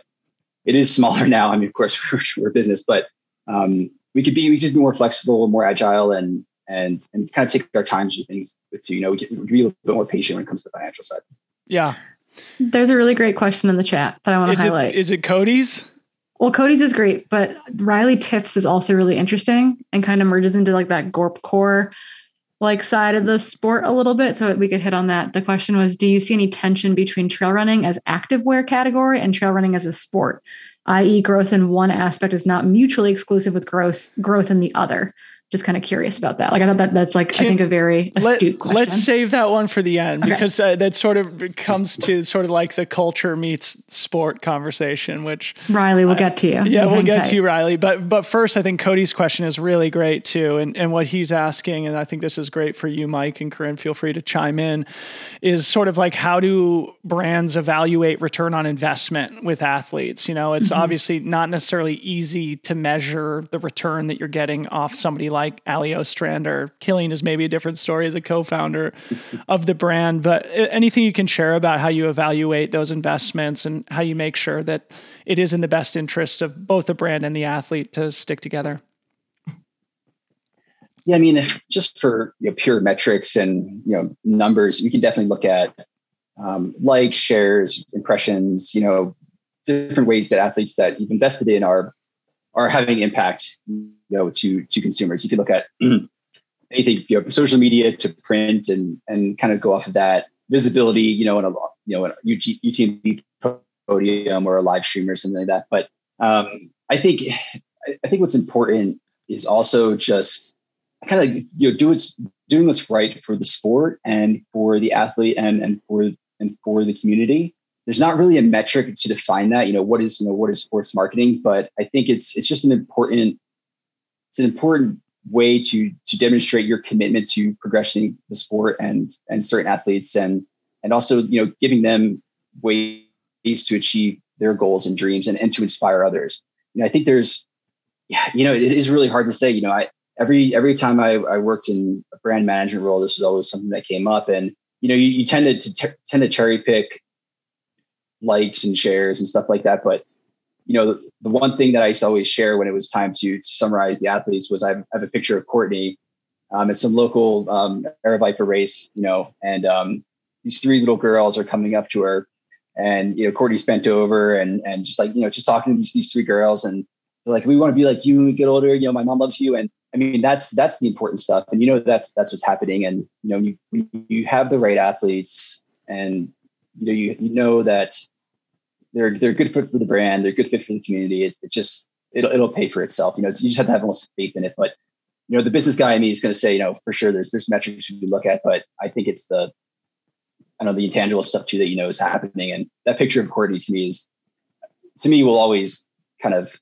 it is smaller [LAUGHS] now. I mean, of course, [LAUGHS] we're, a business, but um, we could be we just be more flexible, more agile, and and and kind of take our time to do things. To you know, we can be a little bit more patient when it comes to the financial side. Yeah. There's a really great question in the chat that I want to highlight. It, is it Cody's? Well, Cody's is great, but Riley Tiff's is also really interesting and kind of merges into like that Gorp core like side of the sport a little bit. So we could hit on that. The question was, do you see any tension between trail running as active wear category and trail running as a sport? i.e., growth in one aspect is not mutually exclusive with growth growth in the other just kind of curious about that. Like I thought that that's like Can, I think a very astute let, question. Let's save that one for the end okay. because uh, that sort of comes to sort of like the culture meets sport conversation. Which Riley, we'll uh, get to you. Yeah, we'll get tight. to you, Riley. But but first, I think Cody's question is really great too, and and what he's asking, and I think this is great for you, Mike and Corrine. Feel free to chime in. Is sort of like how do brands evaluate return on investment with athletes? You know, it's mm-hmm. obviously not necessarily easy to measure the return that you're getting off somebody like Allie Ostrander. Kilian is maybe a different story as a co-founder [LAUGHS] of the brand, but anything you can share about how you evaluate those investments and how you make sure that it is in the best interest of both the brand and the athlete to stick together. Yeah, I mean, just for you know, pure metrics and you know numbers, you can definitely look at um, likes, shares, impressions. You know, different ways that athletes that you've invested in are are having impact you know to to consumers. You can look at [CLEARS THROAT] anything you know social media to print and and kind of go off of that visibility you know in a you know in a UT, UTMB podium or a live stream or something like that. But um, i think i think what's important is also just kind of you know do what's doing what's right for the sport and for the athlete and and for and for the community there's not really a metric to define that. You know, what is you know what is sports marketing? But I think it's it's just an important it's an important way to to demonstrate your commitment to progressing the sport and and certain athletes and and also you know giving them ways to achieve their goals and dreams and, and to inspire others. You know, I think there's yeah, you know, it is really hard to say. You know, I every every time I, I worked in a brand management role, this was always something that came up, and you know, you, you tend to, to t- tend to cherry pick likes and shares and stuff like that. But you know, the, the one thing that I used to always share when it was time to, to summarize the athletes was I have, I have a picture of Courtney um, at some local um, Aravaipa race, you know, and um, these three little girls are coming up to her, and you know, Courtney's bent over and and just like you know, just talking to these these three girls, and they're like, we want to be like you when we get older. You know, my mom loves you, and I mean, that's that's the important stuff, and you know, that's that's what's happening, and you know, you you have the right athletes, and you know you, you know that they're they're good fit for the brand, they're good fit for the community. It, it just it'll it'll pay for itself. You know, you just have to have almost faith in it. But you know, the business guy in me is going to say, you know, for sure, there's there's metrics you look at, but I think it's the I know the intangible stuff too that you know is happening. And that picture of Courtney to me is to me will always kind of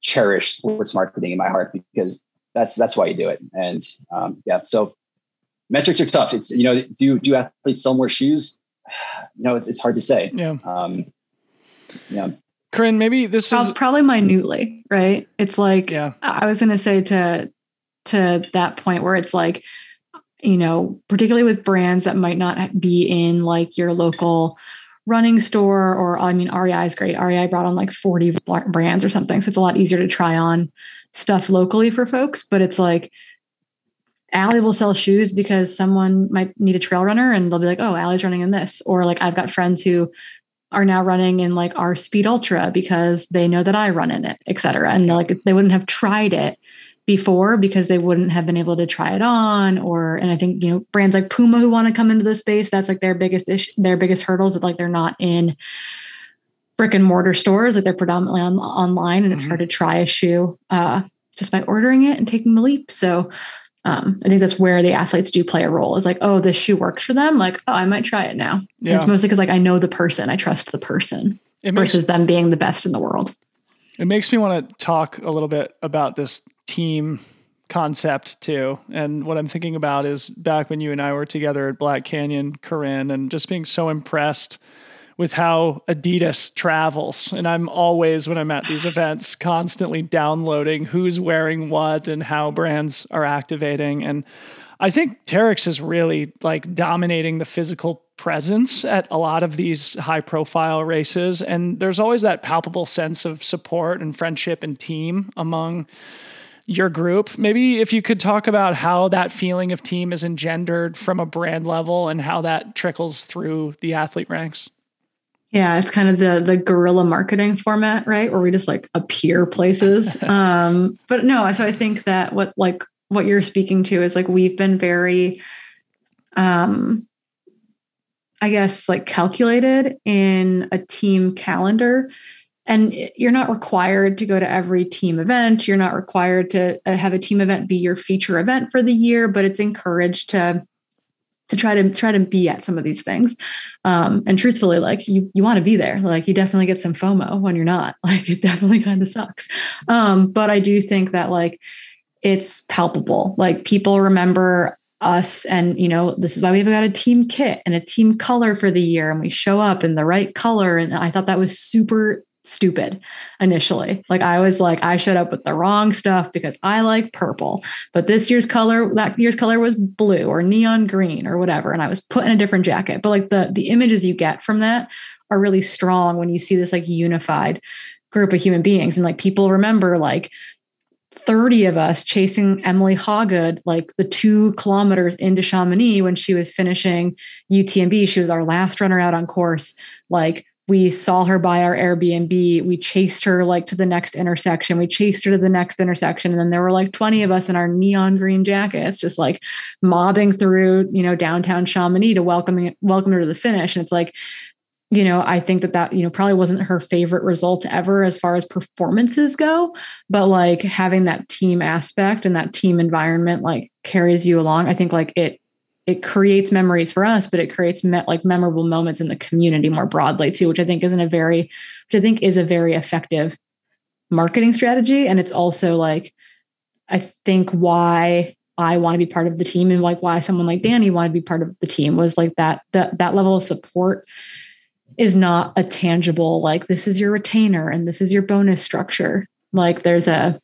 cherish sports marketing in my heart because that's that's why you do it. And um, yeah, so metrics are tough. It's you know, do do athletes sell more shoes? [SIGHS] You know, it's it's hard to say. Yeah. Um, yeah. Corrine, maybe this probably, is probably minutely, right? It's like yeah. I was gonna say to to that point where it's like, you know, particularly with brands that might not be in like your local running store or I mean REI is great. REI brought on like 40 brands or something. So it's a lot easier to try on stuff locally for folks, but it's like Allie will sell shoes because someone might need a trail runner and they'll be like, oh, Allie's running in this. Or like I've got friends who are now running in like our speed ultra because they know that I run in it, et cetera. And like they wouldn't have tried it before because they wouldn't have been able to try it on or and I think you know brands like Puma who want to come into the space that's like their biggest issue their biggest hurdles that like they're not in brick and mortar stores like they're predominantly on online and it's mm-hmm. hard to try a shoe uh just by ordering it and taking the leap. So um, I think that's where the athletes do play a role. Is like, oh, this shoe works for them. Like, oh, I might try it now. Yeah. it's mostly because like I know the person, I trust the person makes, versus them being the best in the world. It makes me want to talk a little bit about this team concept too. And what I'm thinking about is back when you and I were together at Black Canyon, Corrine, and just being so impressed with how Adidas travels. And I'm always, when I'm at these [LAUGHS] events, constantly downloading who's wearing what and how brands are activating. And I think Terrex is really like dominating the physical presence at a lot of these high profile races. And there's always that palpable sense of support and friendship and team among your group. Maybe if you could talk about how that feeling of team is engendered from a brand level and how that trickles through the athlete ranks. Yeah, it's kind of the the guerrilla marketing format, right? Where we just like appear places. [LAUGHS] um, but no, so I think that what like what you're speaking to is like we've been very um I guess like calculated in a team calendar and you're not required to go to every team event you're not required to uh, have a team event be your feature event for the year but it's encouraged to to try to try to be at some of these things. Um, and truthfully like you you want to be there. Like you definitely get some fomo when you're not. [LAUGHS] Like it definitely kind of sucks. Um, but i do think that like it's palpable. Like people remember us and you know this is why we've got a team kit and a team color for the year and we show up in the right color. And i thought that was super stupid initially. Like I was like, I showed up with the wrong stuff because I like purple, but this year's color, that year's color was blue or neon green or whatever. And I was put in a different jacket. But like the the images you get from that are really strong when you see this like unified group of human beings. And like people remember like 30 of us chasing Emily Hawgood like the two kilometers into Chamonix when she was finishing UTMB. She was our last runner out on course. Like we saw her by our Airbnb. We chased her like to the next intersection. We chased her to the next intersection. And then there were like 20 of us in our neon green jackets, just like mobbing through, you know, downtown Chamonix to welcome, welcome her to the finish. And it's like, you know, I think that that, you know, probably wasn't her favorite result ever as far as performances go, but like having that team aspect and that team environment like carries you along. I think like it it creates memories for us, but it creates me- like memorable moments in the community more broadly too, which I think isn't a very, which I think is a very effective marketing strategy. And it's also like, I think why I want to be part of the team and like why someone like Dani wanted to be part of the team was like that that that level of support is not a tangible like this is your retainer and this is your bonus structure. Like there's a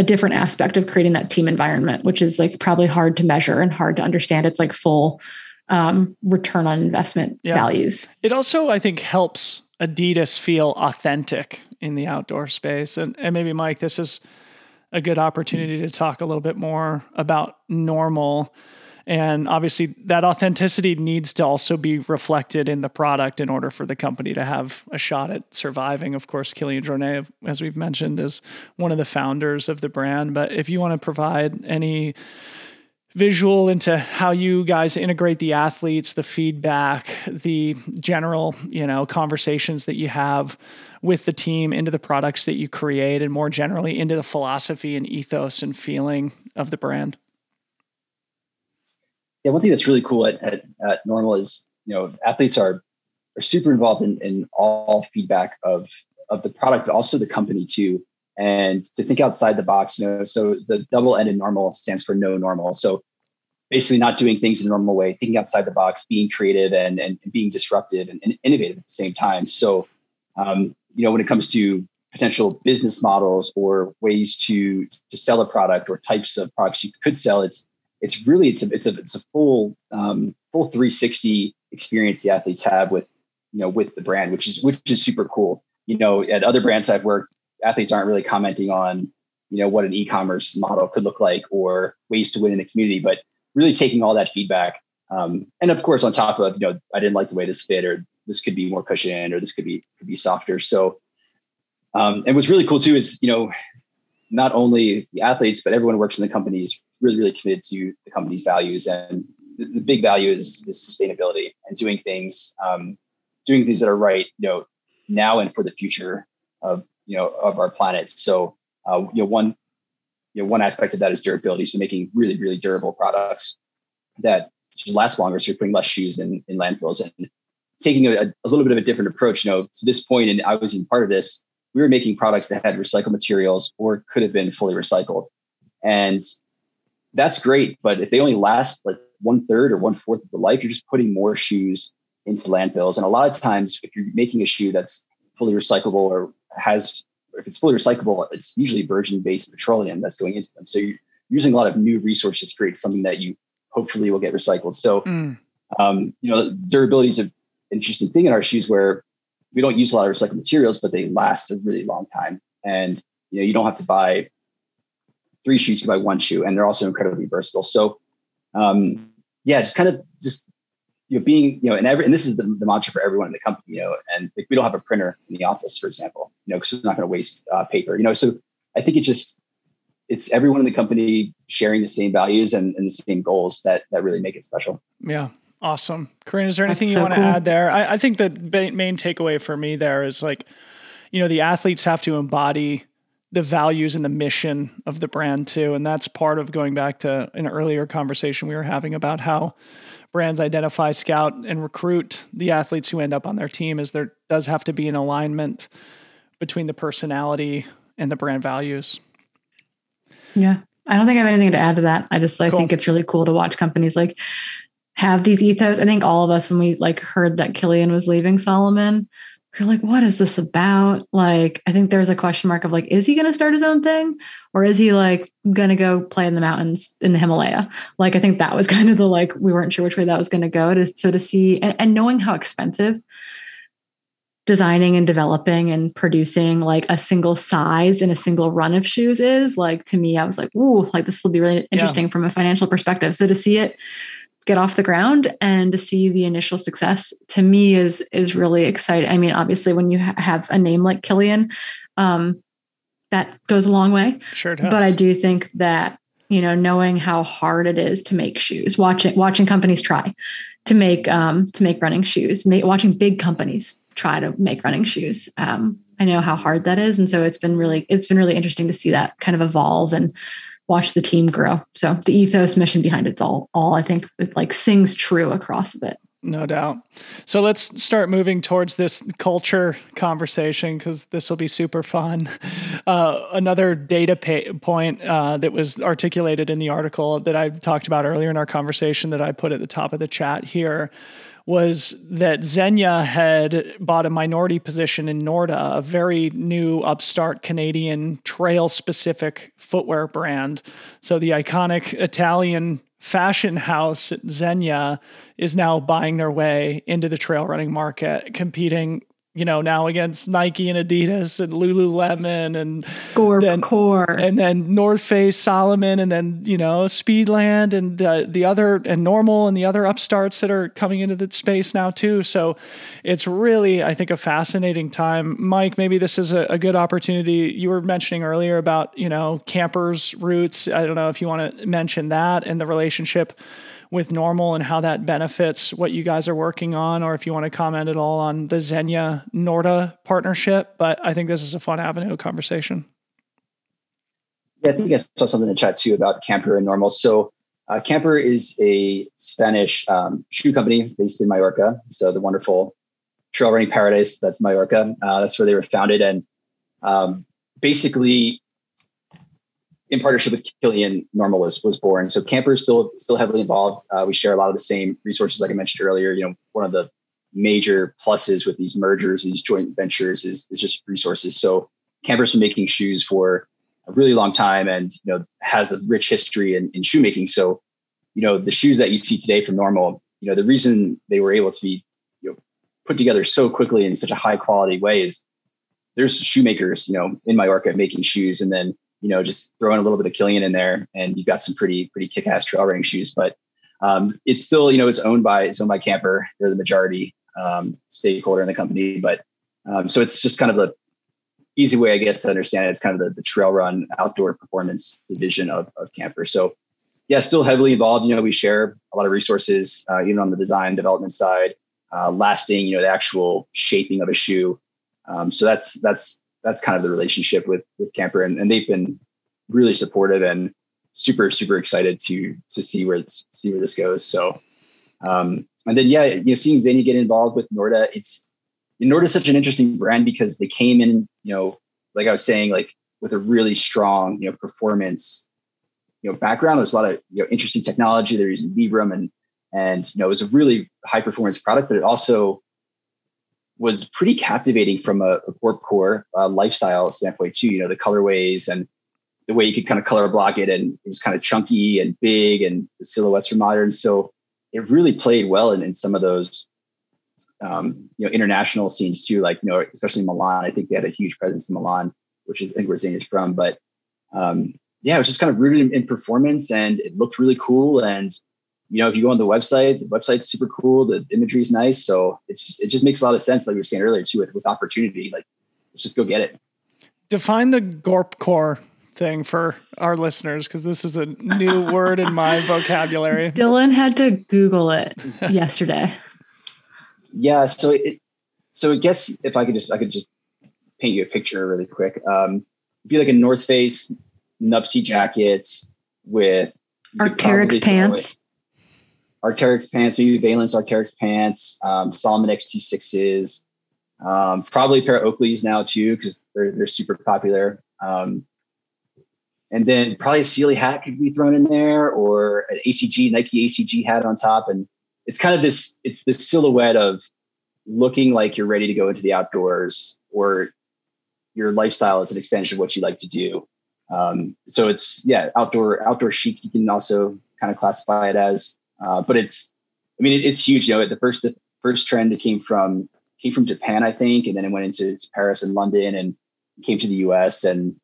a different aspect of creating that team environment, which is like probably hard to measure and hard to understand. It's like full um, return on investment yeah. values. It also, I think, helps Adidas feel authentic in the outdoor space. And, and maybe, Mike, this is a good opportunity to talk a little bit more about NNormal and obviously, that authenticity needs to also be reflected in the product in order for the company to have a shot at surviving. Of course, Kilian Jornet, as we've mentioned, is one of the founders of the brand. But if you want to provide any visual into how you guys integrate the athletes, the feedback, the general, you know, conversations that you have with the team into the products that you create and more generally into the philosophy and ethos and feeling of the brand yeah, one thing that's really cool at, at, at NNormal is, you know, athletes are, are super involved in, in all feedback of, of the product, but also the company too. And to think outside the box, you know, so the double ended normal stands for no normal. So basically not doing things in a normal way, thinking outside the box, being creative and, and being disruptive and, and innovative at the same time. So, um, you know, when it comes to potential business models or ways to, to sell a product or types of products you could sell, it's it's really it's a it's a it's a full um, full 360 experience the athletes have with you know with the brand, which is which is super cool. You know, at other brands I've worked, athletes aren't really commenting on you know what an e-commerce model could look like or ways to win in the community, but really taking all that feedback. Um, and of course, on top of you know, I didn't like the way this fit, or this could be more cushioned, or this could be could be softer. So, um, and what's really cool too is you know not only the athletes, but everyone who works in the company is really, really committed to the company's values. And the, the big value is, is sustainability and doing things, um, doing things that are right, you know, now and for the future of, you know, of our planet. So, uh, you know, one, you know, one aspect of that is durability. So making really, really durable products that last longer. So you're putting less shoes in, in landfills and taking a, a little bit of a different approach. You know, to this point, and I was even part of this, we were making products that had recycled materials or could have been fully recycled. And that's great. But if they only last like one third or one fourth of the life, you're just putting more shoes into landfills. And a lot of times, if you're making a shoe that's fully recyclable or has, if it's fully recyclable, it's usually virgin based petroleum that's going into them. So you're using a lot of new resources to create something that you hopefully will get recycled. So, mm. um, you know, durability is an interesting thing in our shoes where we don't use a lot of recycled materials, but they last a really long time. And, you know, you don't have to buy three shoes, you buy one shoe, and they're also incredibly versatile. So, um, yeah, just kind of just you know being you know and every and this is the, the mantra for everyone in the company you know and like, we don't have a printer in the office for example you know because we're not going to waste uh, paper you know? So i think it's just it's everyone in the company sharing the same values and, and the same goals that that really make it special. Yeah. Awesome. Corrine is there anything That's you so want to cool. add there? I, I think the main takeaway for me there is like you know the athletes have to embody the values and the mission of the brand too and that's part of going back to an earlier conversation we were having about how brands identify, scout, and recruit the athletes who end up on their team is there does have to be an alignment between the personality and the brand values. Yeah. I don't think I have anything to add to that. I just I cool. think it's really cool to watch companies like have these ethos. I think all of us when we like heard that Kilian was leaving Salomon, you're like, what is this about? Like, I think there's a question mark of like, is he going to start his own thing or is he like going to go play in the mountains in the Himalaya? Like, I think that was [LAUGHS] kind of the like, we weren't sure which way that was going to go. To, so to see and, and knowing how expensive designing and developing and producing like a single size in a single run of shoes is like to me, I was like, ooh, like this will be really interesting yeah. from a financial perspective. So to see it get off the ground and to see the initial success to me is is really exciting. I mean, obviously, when you ha- have a name like Kilian, um, that goes a long way. Sure does. But I do think that you know, knowing how hard it is to make shoes, watching watching companies try to make um, to make running shoes, make, watching big companies try to make running shoes. Um, I know how hard that is, and so it's been really it's been really interesting to see that kind of evolve and watch the team grow. So the ethos mission behind it's all all I think it like sings true across of it. No doubt. So let's start moving towards this culture conversation because this will be super fun. Uh, another data pay- point uh, that was articulated in the article that I talked about earlier in our conversation that I put at the top of the chat here was that Zegna had bought a minority position in Norda, a very new upstart Canadian trail specific footwear brand. So the iconic Italian fashion house Zegna is now buying their way into the trail running market, competing you know, now against Nike and Adidas and Lululemon and Gore then, Core and then North Face, Salomon, and then you know Speedland and the the other and NNormal and the other upstarts that are coming into the space now too. So it's really, I think, a fascinating time. Mike, maybe this is a, a good opportunity. You were mentioning earlier about you know Camper's roots. I don't know if you want to mention that and the relationship with NNormal and how that benefits what you guys are working on, or if you want to comment at all on the Zegna Norda partnership. But I think this is a fun avenue of conversation. Yeah, I think I saw something in the chat too about Camper and NNormal. So uh, Camper is a Spanish um, shoe company based in Mallorca. So the wonderful trail running paradise that's Mallorca. Uh, that's where they were founded, and um, basically in partnership with Kilian, NNormal was was born. So Camper is still still heavily involved. Uh, we share a lot of the same resources, like I mentioned earlier. You know, one of the major pluses with these mergers, these joint ventures, is is just resources. So Camper's been making shoes for a really long time, and you know has a rich history in, in shoemaking. So, you know, the shoes that you see today from NNormal, you know, the reason they were able to be you know put together so quickly in such a high quality way is there's shoemakers, you know, in Mallorca making shoes, and then you know, just throwing a little bit of Kilian in there, and you've got some pretty pretty kick ass trail running shoes. But um, it's still, you know, it's owned by it's owned by Camper. They're the majority um, stakeholder in the company, but um, so it's just kind of the easy way, I guess, to understand it. It's kind of the, the trail run outdoor performance division of, of Camper. So yeah, still heavily involved. You know, we share a lot of resources, uh, even on the design development side, uh, lasting, you know, the actual shaping of a shoe. Um, so that's that's that's kind of the relationship with with Camper, and, and they've been really supportive and super super excited to to see where see where this goes. So, um, and then yeah, you know, seeing Zegna get involved with Norda, it's Norda is such an interesting brand because they came in, you know, like I was saying, like with a really strong, you know, performance, you know, background. There's a lot of you know interesting technology. They're using Vibram and and you know it was a really high performance product, but it also was pretty captivating from a, a core uh, lifestyle standpoint too. You know, the colorways and the way you could kind of color block it, and it was kind of chunky and big, and the silhouettes were modern. So it really played well in, in some of those um, you know international scenes too. Like you know, especially Milan. I think they had a huge presence in Milan, which is I think where Zegna is from. But um, yeah, it was just kind of rooted in, in performance, and it looked really cool. And you know, if you go on the website, the website's super cool. The imagery is nice. So it's it just makes a lot of sense, like we were saying earlier, too, with, with opportunity. Like, let's just go get it. Define the Gorp core thing for our listeners because this is a new [LAUGHS] word in my vocabulary. Dylan had to Google it [LAUGHS] yesterday. Yeah, so it so I guess if I could just I could just paint you a picture really quick. Um, be like a North Face Nuptse jackets with Arc'teryx pants. Arc'teryx pants, maybe Veilance Arc'teryx pants, um, Salomon XT6s, um, probably a pair of Oakleys now too, because they're, they're super popular. Um, and then probably a Ciele hat could be thrown in there or an ACG, Nike ACG hat on top. And it's kind of this, it's this silhouette of looking like you're ready to go into the outdoors or your lifestyle is an extension of what you like to do. Um, so it's, yeah, outdoor, outdoor chic, you can also kind of classify it as. Uh, but it's, I mean, it, it's huge. You know, the first the first trend it came from came from Japan, I think, and then it went into Paris and London, and came to the U.S. And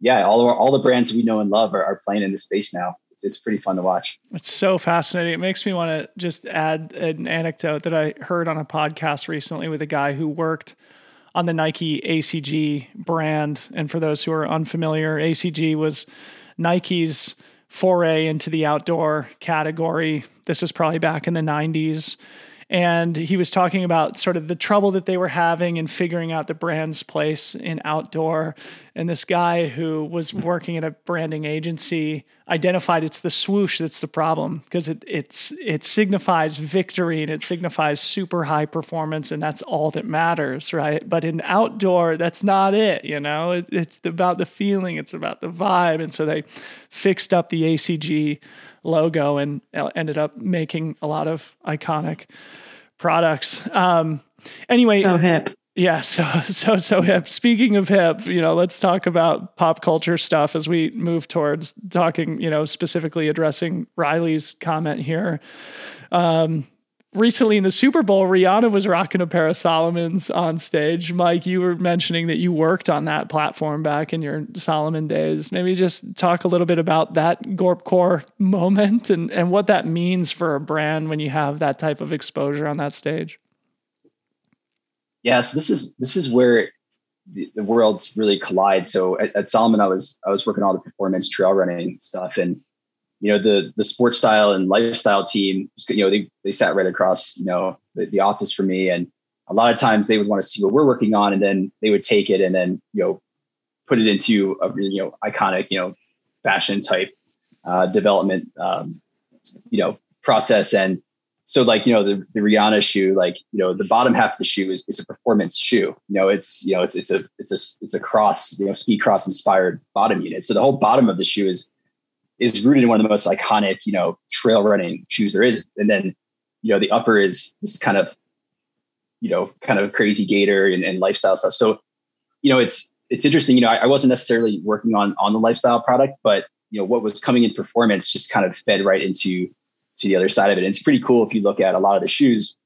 yeah, all our, all the brands we know and love are, are playing in this space now. It's, it's pretty fun to watch. It's so fascinating. It makes me want to just add an anecdote that I heard on a podcast recently with a guy who worked on the Nike ACG brand. And for those who are unfamiliar, ACG was Nike's foray into the outdoor category. This is probably back in the 90s. And he was talking about sort of the trouble that they were having in figuring out the brand's place in outdoor. And this guy who was working at a branding agency identified it's the swoosh that's the problem because it it's it signifies victory and it signifies super high performance and that's all that matters right? But in outdoor that's not it you know? It, it's about the feeling it's about the vibe. And so they fixed up the acg logo and ended up making a lot of iconic products um anyway so hip yeah, [LAUGHS] so so so hip. Speaking of hip, you know, let's talk about pop culture stuff as we move towards talking, you know, specifically addressing Riley's comment here. Um, recently in the Super Bowl, Rihanna was rocking a pair of Salomons on stage. Mike, you were mentioning that you worked on that platform back in your Salomon days. Maybe just talk a little bit about that Gorp Core [LAUGHS] moment and, and what that means for a brand when you have that type of exposure on that stage yeah, so this is this is where the, the worlds really collide. So at, at, Salomon, I was I was working on all the performance trail running stuff, and you know the the sports style and lifestyle team. You know they they sat right across you know the, the office for me, and a lot of times they would want to see what we're working on, and then they would take it and then you know put it into a you know iconic you know fashion type uh, development um, you know process and so like you know the, the rihanna shoe like you know the bottom half of the shoe is, is a performance shoe you know it's you know it's it's a it's a it's a cross you know Speedcross inspired bottom unit so the whole bottom of the shoe is is rooted in one of the most iconic you know trail running shoes there is and then you know the upper is this kind of you know kind of crazy gaiter and, and lifestyle stuff so you know it's it's interesting you know I, I wasn't necessarily working on on the lifestyle product but you know what was coming in performance just kind of fed right into to the other side of it. And it's pretty cool if you look at a lot of the shoes,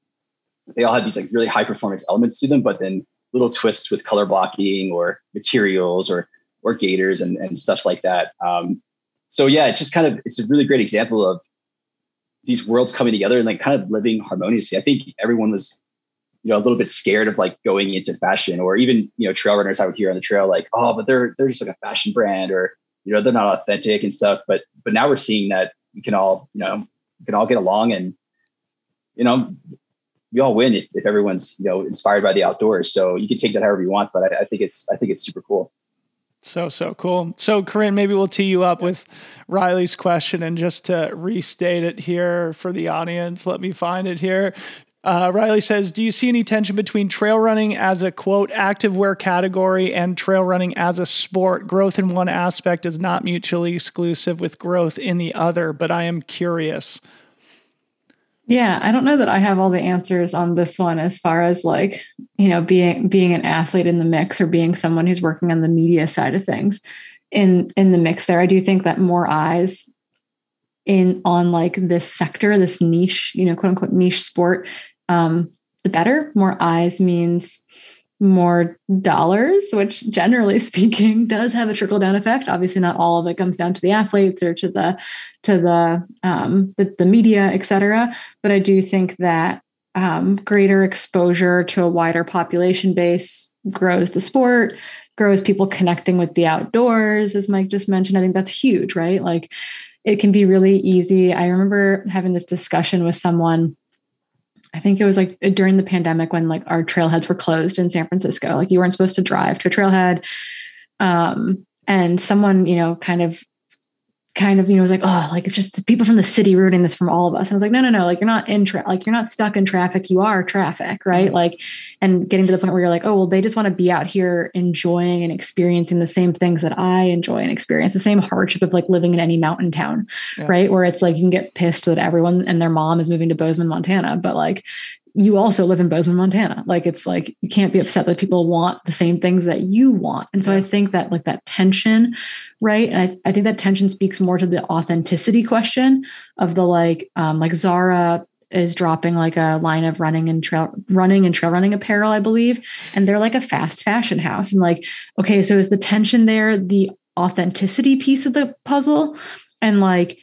they all have these like really high performance elements to them, but then little twists with color blocking or materials or or gaiters and, and stuff like that. Um, so yeah, it's just kind of it's a really great example of these worlds coming together and like kind of living harmoniously. I think everyone was, you know, a little bit scared of like going into fashion or even, you know, trail runners out here on the trail, like, oh, but they're they're just like a fashion brand or, you know, they're not authentic and stuff. But but now we're seeing that we can all, you know, we can all get along and you know we all win if, if, everyone's you know inspired by the outdoors so you can take that however you want but I, I think it's i think it's super cool So, so cool. So, Corrine, maybe we'll tee you up with Riley's question. And just to restate it here for the audience, let me find it here. Uh, Riley says, Do you see any tension between trail running as a quote active wear category and trail running as a sport? Growth in one aspect is not mutually exclusive with growth in the other, but I am curious. Yeah, I don't know that I have all the answers on this one as far as like, you know, being being an athlete in the mix or being someone who's working on the media side of things in in the mix there. I do think that more eyes in on like this sector, this niche, you know, quote unquote niche sport, um, the better. More eyes means more dollars, which generally [LAUGHS] speaking does have a trickle down effect. Obviously, not all of it comes down to the athletes or to the to the um, the, the media, et cetera. But I do think that um, greater exposure to a wider population base grows the sport, grows people connecting with the outdoors, as Mike just mentioned. I think that's huge, right? Like it can be really easy. I remember having this discussion with someone I think it was like during the pandemic when like our trailheads were closed in San Francisco. Like you weren't supposed to drive to a trailhead. Um, and someone, you know, kind of kind of, you know, was like, oh, like it's just people from the city ruining this from all of us. And I was like, no, no, no, like you're not in tra- like you're not stuck in traffic. You are traffic, right? Mm-hmm. Like, and getting to the point where you're like, oh, well, they just want to be out here enjoying and experiencing the same things that I enjoy and experience, the same hardship of like living in any mountain town, yeah. right? Where it's like you can get pissed that everyone and their mom is moving to Bozeman, Montana, but like you also live in Bozeman, Montana. Like it's like you can't be upset that people want the same things that you want. And so yeah. I think that like that tension, right? And I, I think that tension speaks more to the authenticity question of the like, um, like Zara is dropping like a line of running and trail running and trail running apparel, I believe. And they're like a fast fashion house. And like, okay, so is the tension there the authenticity piece of the puzzle? And like,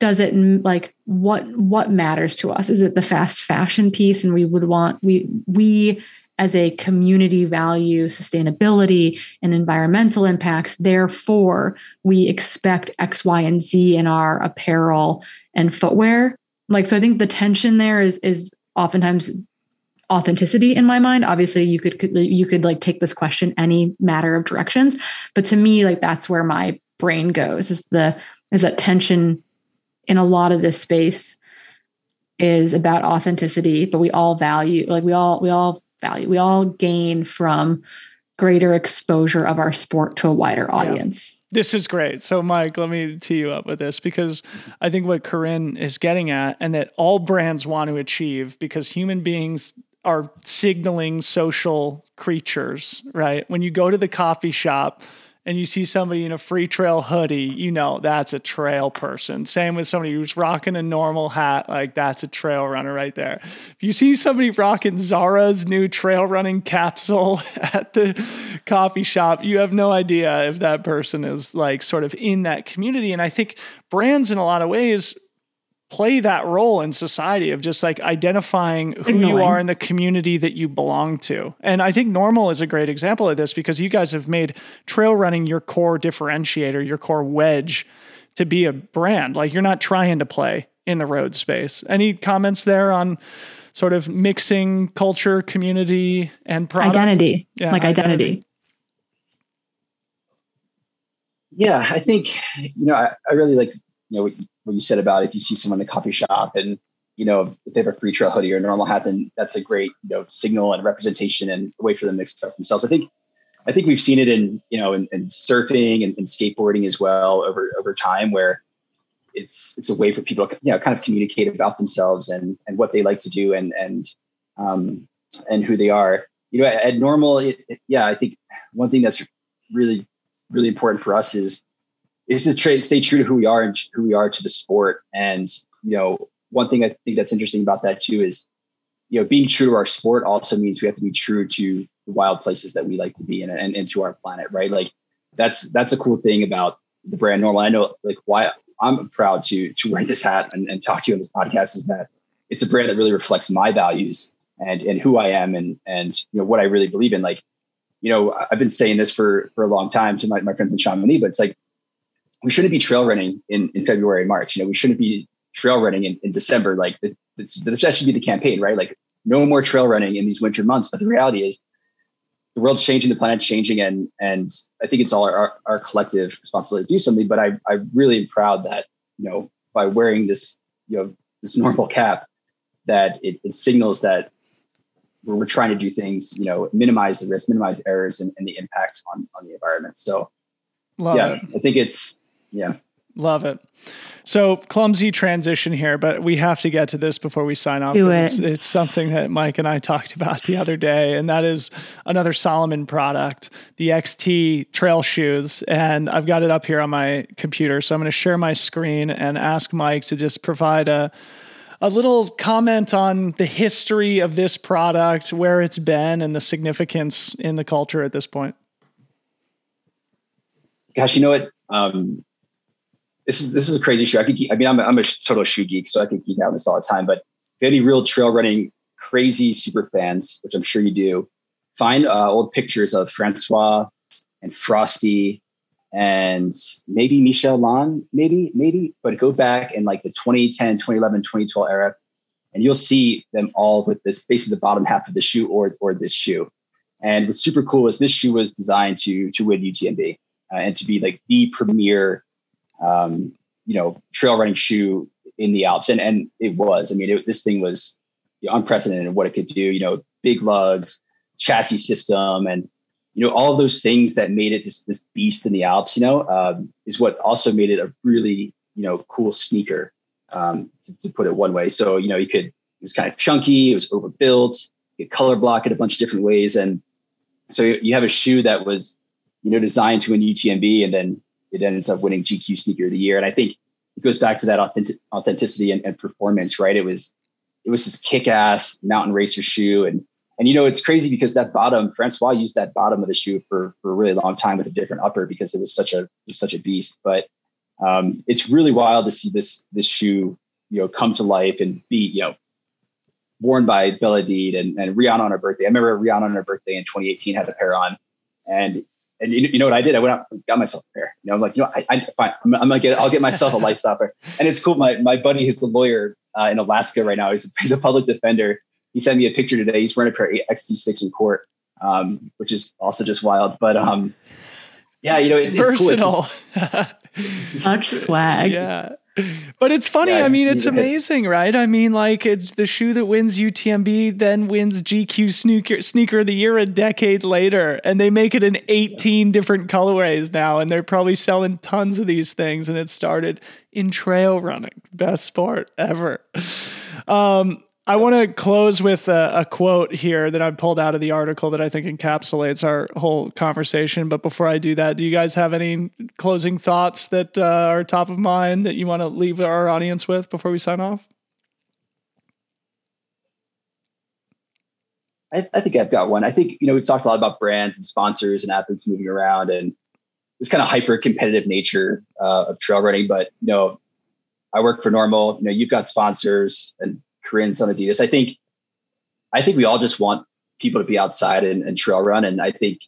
does it like what what matters to us? Is it the fast fashion piece? And we would want we we as a community value sustainability and environmental impacts. Therefore we expect x y and z in our apparel and footwear. Like so i think the tension there is is oftentimes authenticity in my mind. Obviously you could, could you could like take this question any matter of directions. But to me like that's where my brain goes is the is that tension in a lot of this space is about authenticity, but we all value, like we all, we all value, we all gain from greater exposure of our sport to a wider audience. Yeah. This is great. So, Mike, let me tee you up with this because I think what Corrine is getting at, and that all brands want to achieve, because human beings are signaling social creatures, right? When you go to the coffee shop, and you see somebody in a free trail hoodie, you know that's a trail person. Same with somebody who's rocking a NNormal hat, like that's a trail runner right there. If you see somebody rocking Zara's new trail running capsule [LAUGHS] at the coffee shop, you have no idea if that person is like sort of in that community. And I think brands, in a lot of ways, play that role in society of just like identifying who you are in the community that you belong to. And I think NNormal is a great example of this because you guys have made trail running your core differentiator, your core wedge to be a brand. Like you're not trying to play in the road space. Any comments there on sort of mixing culture, community, and product? Identity. Yeah, like identity. identity. Yeah, I think, you know, I, I really like, you know, what you said about if you see someone in a coffee shop and you know if they have a free trail hoodie or a NNormal hat, then that's a great you know signal and representation and a way for them to express themselves. I think I think we've seen it in you know in, in surfing and, skateboarding as well over over time where it's it's a way for people to you know kind of communicate about themselves and and what they like to do and and um and who they are. You know, at, at NNormal, it, it, yeah, I think one thing that's really really important for us is is to stay true to who we are and who we are to the sport. And, you know, one thing I think that's interesting about that too is, you know, being true to our sport also means we have to be true to the wild places that we like to be in and, and to our planet, right? Like that's, that's a cool thing about the brand NNormal. I know like why I'm proud to, to wear this hat and, and talk to you on this podcast is that it's a brand that really reflects my values and, and who I am and, and, you know, what I really believe in. Like, you know, I've been saying this for, for a long time to my, my friends in Chamonix, but it's like, we shouldn't be trail running in, in February and March. You know, we shouldn't be trail running in, in December. Like this, that should be the campaign, right? Like no more trail running in these winter months. But the reality is the world's changing, the planet's changing, and and I think it's all our, our collective responsibility to do something. But I I really am proud that you know by wearing this you know this NNormal cap that it, it signals that we're, we're trying to do things you know minimize the risk, minimize the errors, and, and the impact on on the environment. So Love yeah, it. I think it's yeah. Love it. So clumsy transition here, but we have to get to this before we sign off. Do it. It's, it's, something that Mike and I talked about the other day, and that is another Salomon product, the XT trail shoes. And I've got it up here on my computer, so I'm going to share my screen and ask Mike to just provide a a little comment on the history of this product, where it's been, and the significance in the culture at this point. Gosh, you know what? Um, this is this is a crazy shoe. I could I mean, I'm a, I'm a total shoe geek, so I can keep having this all the time. But if any real trail running crazy super fans, which I'm sure you do, find uh, old pictures of Francois and Frosty and maybe Michel Lanne, maybe, maybe, but go back in like the 2010, 2011, 2012 era, and you'll see them all with this basically the bottom half of the shoe or or this shoe. And what's super cool is this shoe was designed to to win UTMB uh, and to be like the premier um, you know, trail running shoe in the Alps. And, and it was, I mean, it, this thing was unprecedented what it could do, you know, big lugs, chassis system, and, you know, all those things that made it this, this beast in the Alps, you know, um, is what also made it a really, you know, cool sneaker, um, to, to, put it one way. So, you know, you could, it was kind of chunky, it was overbuilt, you could color block it a bunch of different ways. And so you have a shoe that was, you know, designed to an UTMB and then it ends up winning GQ Sneaker of the Year. And I think it goes back to that authentic, authenticity and, and, performance, right? It was it was this kick-ass mountain racer shoe, and and you know it's crazy because that bottom, Francois used that bottom of the shoe for for a really long time with a different upper because it was such a was such a beast. But um, it's really wild to see this this shoe you know come to life and be you know worn by Bella Hadid and, and Rihanna on her birthday. I remember Rihanna on her birthday in 2018 had a pair on, and and you, you know what I did? I went out and got myself a pair. You know, I'm like, you know, I, I fine. I'm, I'm, gonna get, I'll get myself a lifestyle pair. And it's cool. My my buddy, who's the lawyer uh, in Alaska right now. He's a, he's a public defender. He sent me a picture today. He's wearing a pair of XT6 in court, um, which is also just wild. But um, yeah, you know, it's, it's cool. It's just, [LAUGHS] Much swag. Yeah but it's funny. Yeah, I mean, it's amazing, right? I mean, like it's the shoe that wins UTMB, then wins GQ sneaker sneaker of the year a decade later, and they make it in 18 different colorways now, and they're probably selling tons of these things. And it started in trail running, best sport ever. Um, I want to close with a, a, quote here that I pulled out of the article that I think encapsulates our whole conversation. But before I do that, do you guys have any closing thoughts that uh, are top of mind that you want to leave our audience with before we sign off? I, I think I've got one. I think, you know, we've talked a lot about brands and sponsors and athletes moving around and this kind of hyper competitive nature uh, of trail running. But, you know, I work for NNormal, you know, you've got sponsors and Corrine's on Adidas. I think, I think we all just want people to be outside and, and trail run. And I think,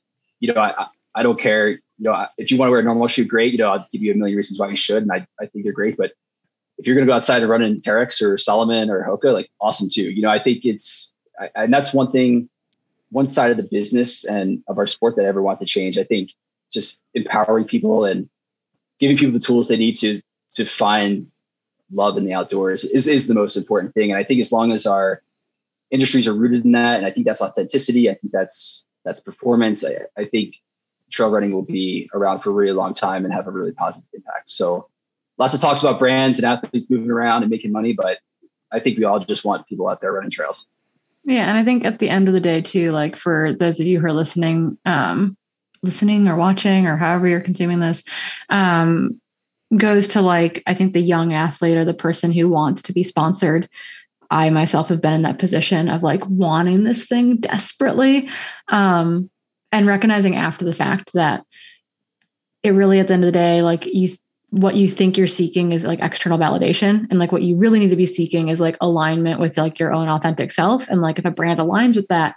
you know, I, I don't care, you know, if you want to wear a NNormal shoe, great. You know, I'll give you a million reasons why you should. And I, I think they're great. But if you're going to go outside and run in Terrex or Salomon or Hoka, like awesome too. You know, I think it's, I, and that's one thing, one side of the business and of our sport that I ever want to change. I think just empowering people and giving people the tools they need to, to find love in the outdoors is, is the most important thing. And I think as long as our industries are rooted in that, and I think that's authenticity, I think that's that's performance. I, I think trail running will be around for a really long time and have a really positive impact. So lots of talks about brands and athletes moving around and making money, but I think we all just want people out there running trails. Yeah, and I think at the end of the day too, like for those of you who are listening, um, listening or watching or however you're consuming this, um, goes to like i think the young athlete or the person who wants to be sponsored. I myself have been in that position of like wanting this thing desperately um and recognizing after the fact that it really at the end of the day like you what you think you're seeking is like external validation. And like what you really need to be seeking is like alignment with like your own authentic self. And like if a brand aligns with that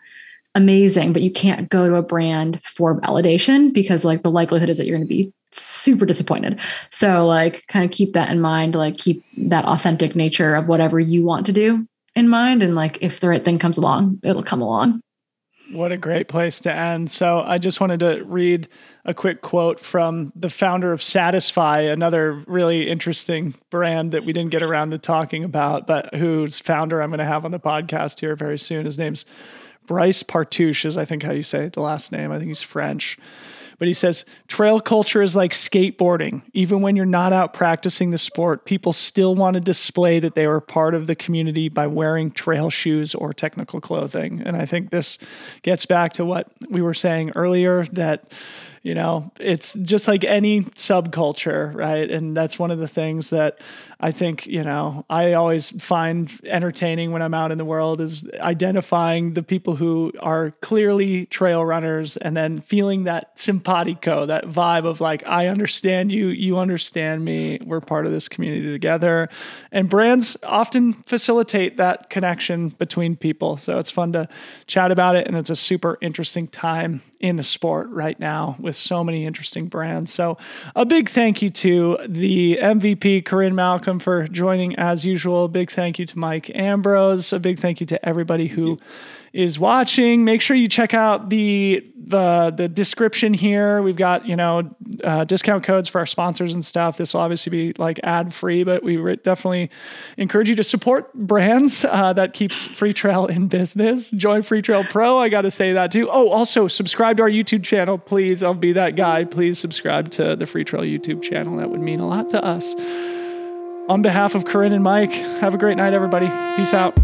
amazing. But you can't go to a brand for validation because like the likelihood is that you're going to be super disappointed. So like kind of keep that in mind, like keep that authentic nature of whatever you want to do in mind. And like if the right thing comes along, it'll come along. What a great place to end. So I just wanted to read a quick quote from the founder of Satisfy, another really interesting brand that we didn't get around to talking about, but whose founder I'm going to have on the podcast here very soon. His name's Brice Partouche, is I think how you say the last name. I think he's French. But he says trail culture is like skateboarding. Even when you're not out practicing the sport, people still want to display that they were part of the community by wearing trail shoes or technical clothing. And I think this gets back to what we were saying earlier that you know it's just like any subculture right and that's one of the things that I think, you know, I always find entertaining when I'm out in the world is identifying the people who are clearly trail runners and then feeling that simpatico, that vibe of like, I understand you, you understand me, we're part of this community together. And brands often facilitate that connection between people. So it's fun to chat about it. And it's a super interesting time in the sport right now with so many interesting brands. So a big thank you to the MVP, Corrine Malcolm for joining as usual. Big thank you to Mike Ambrose. A big thank you to everybody who is watching. Make sure you check out the the the description here. We've got you know uh, discount codes for our sponsors and stuff. This will obviously be like ad free, but we re- definitely encourage you to support brands uh, that keeps Free Freetrail in business. Join Free Freetrail Pro. I got to say that too. Oh, also subscribe to our YouTube channel, please. I'll be that guy. Please subscribe to the Free Freetrail YouTube channel. That would mean a lot to us. On behalf of Corrine and Mike, have a great night, everybody. Peace out.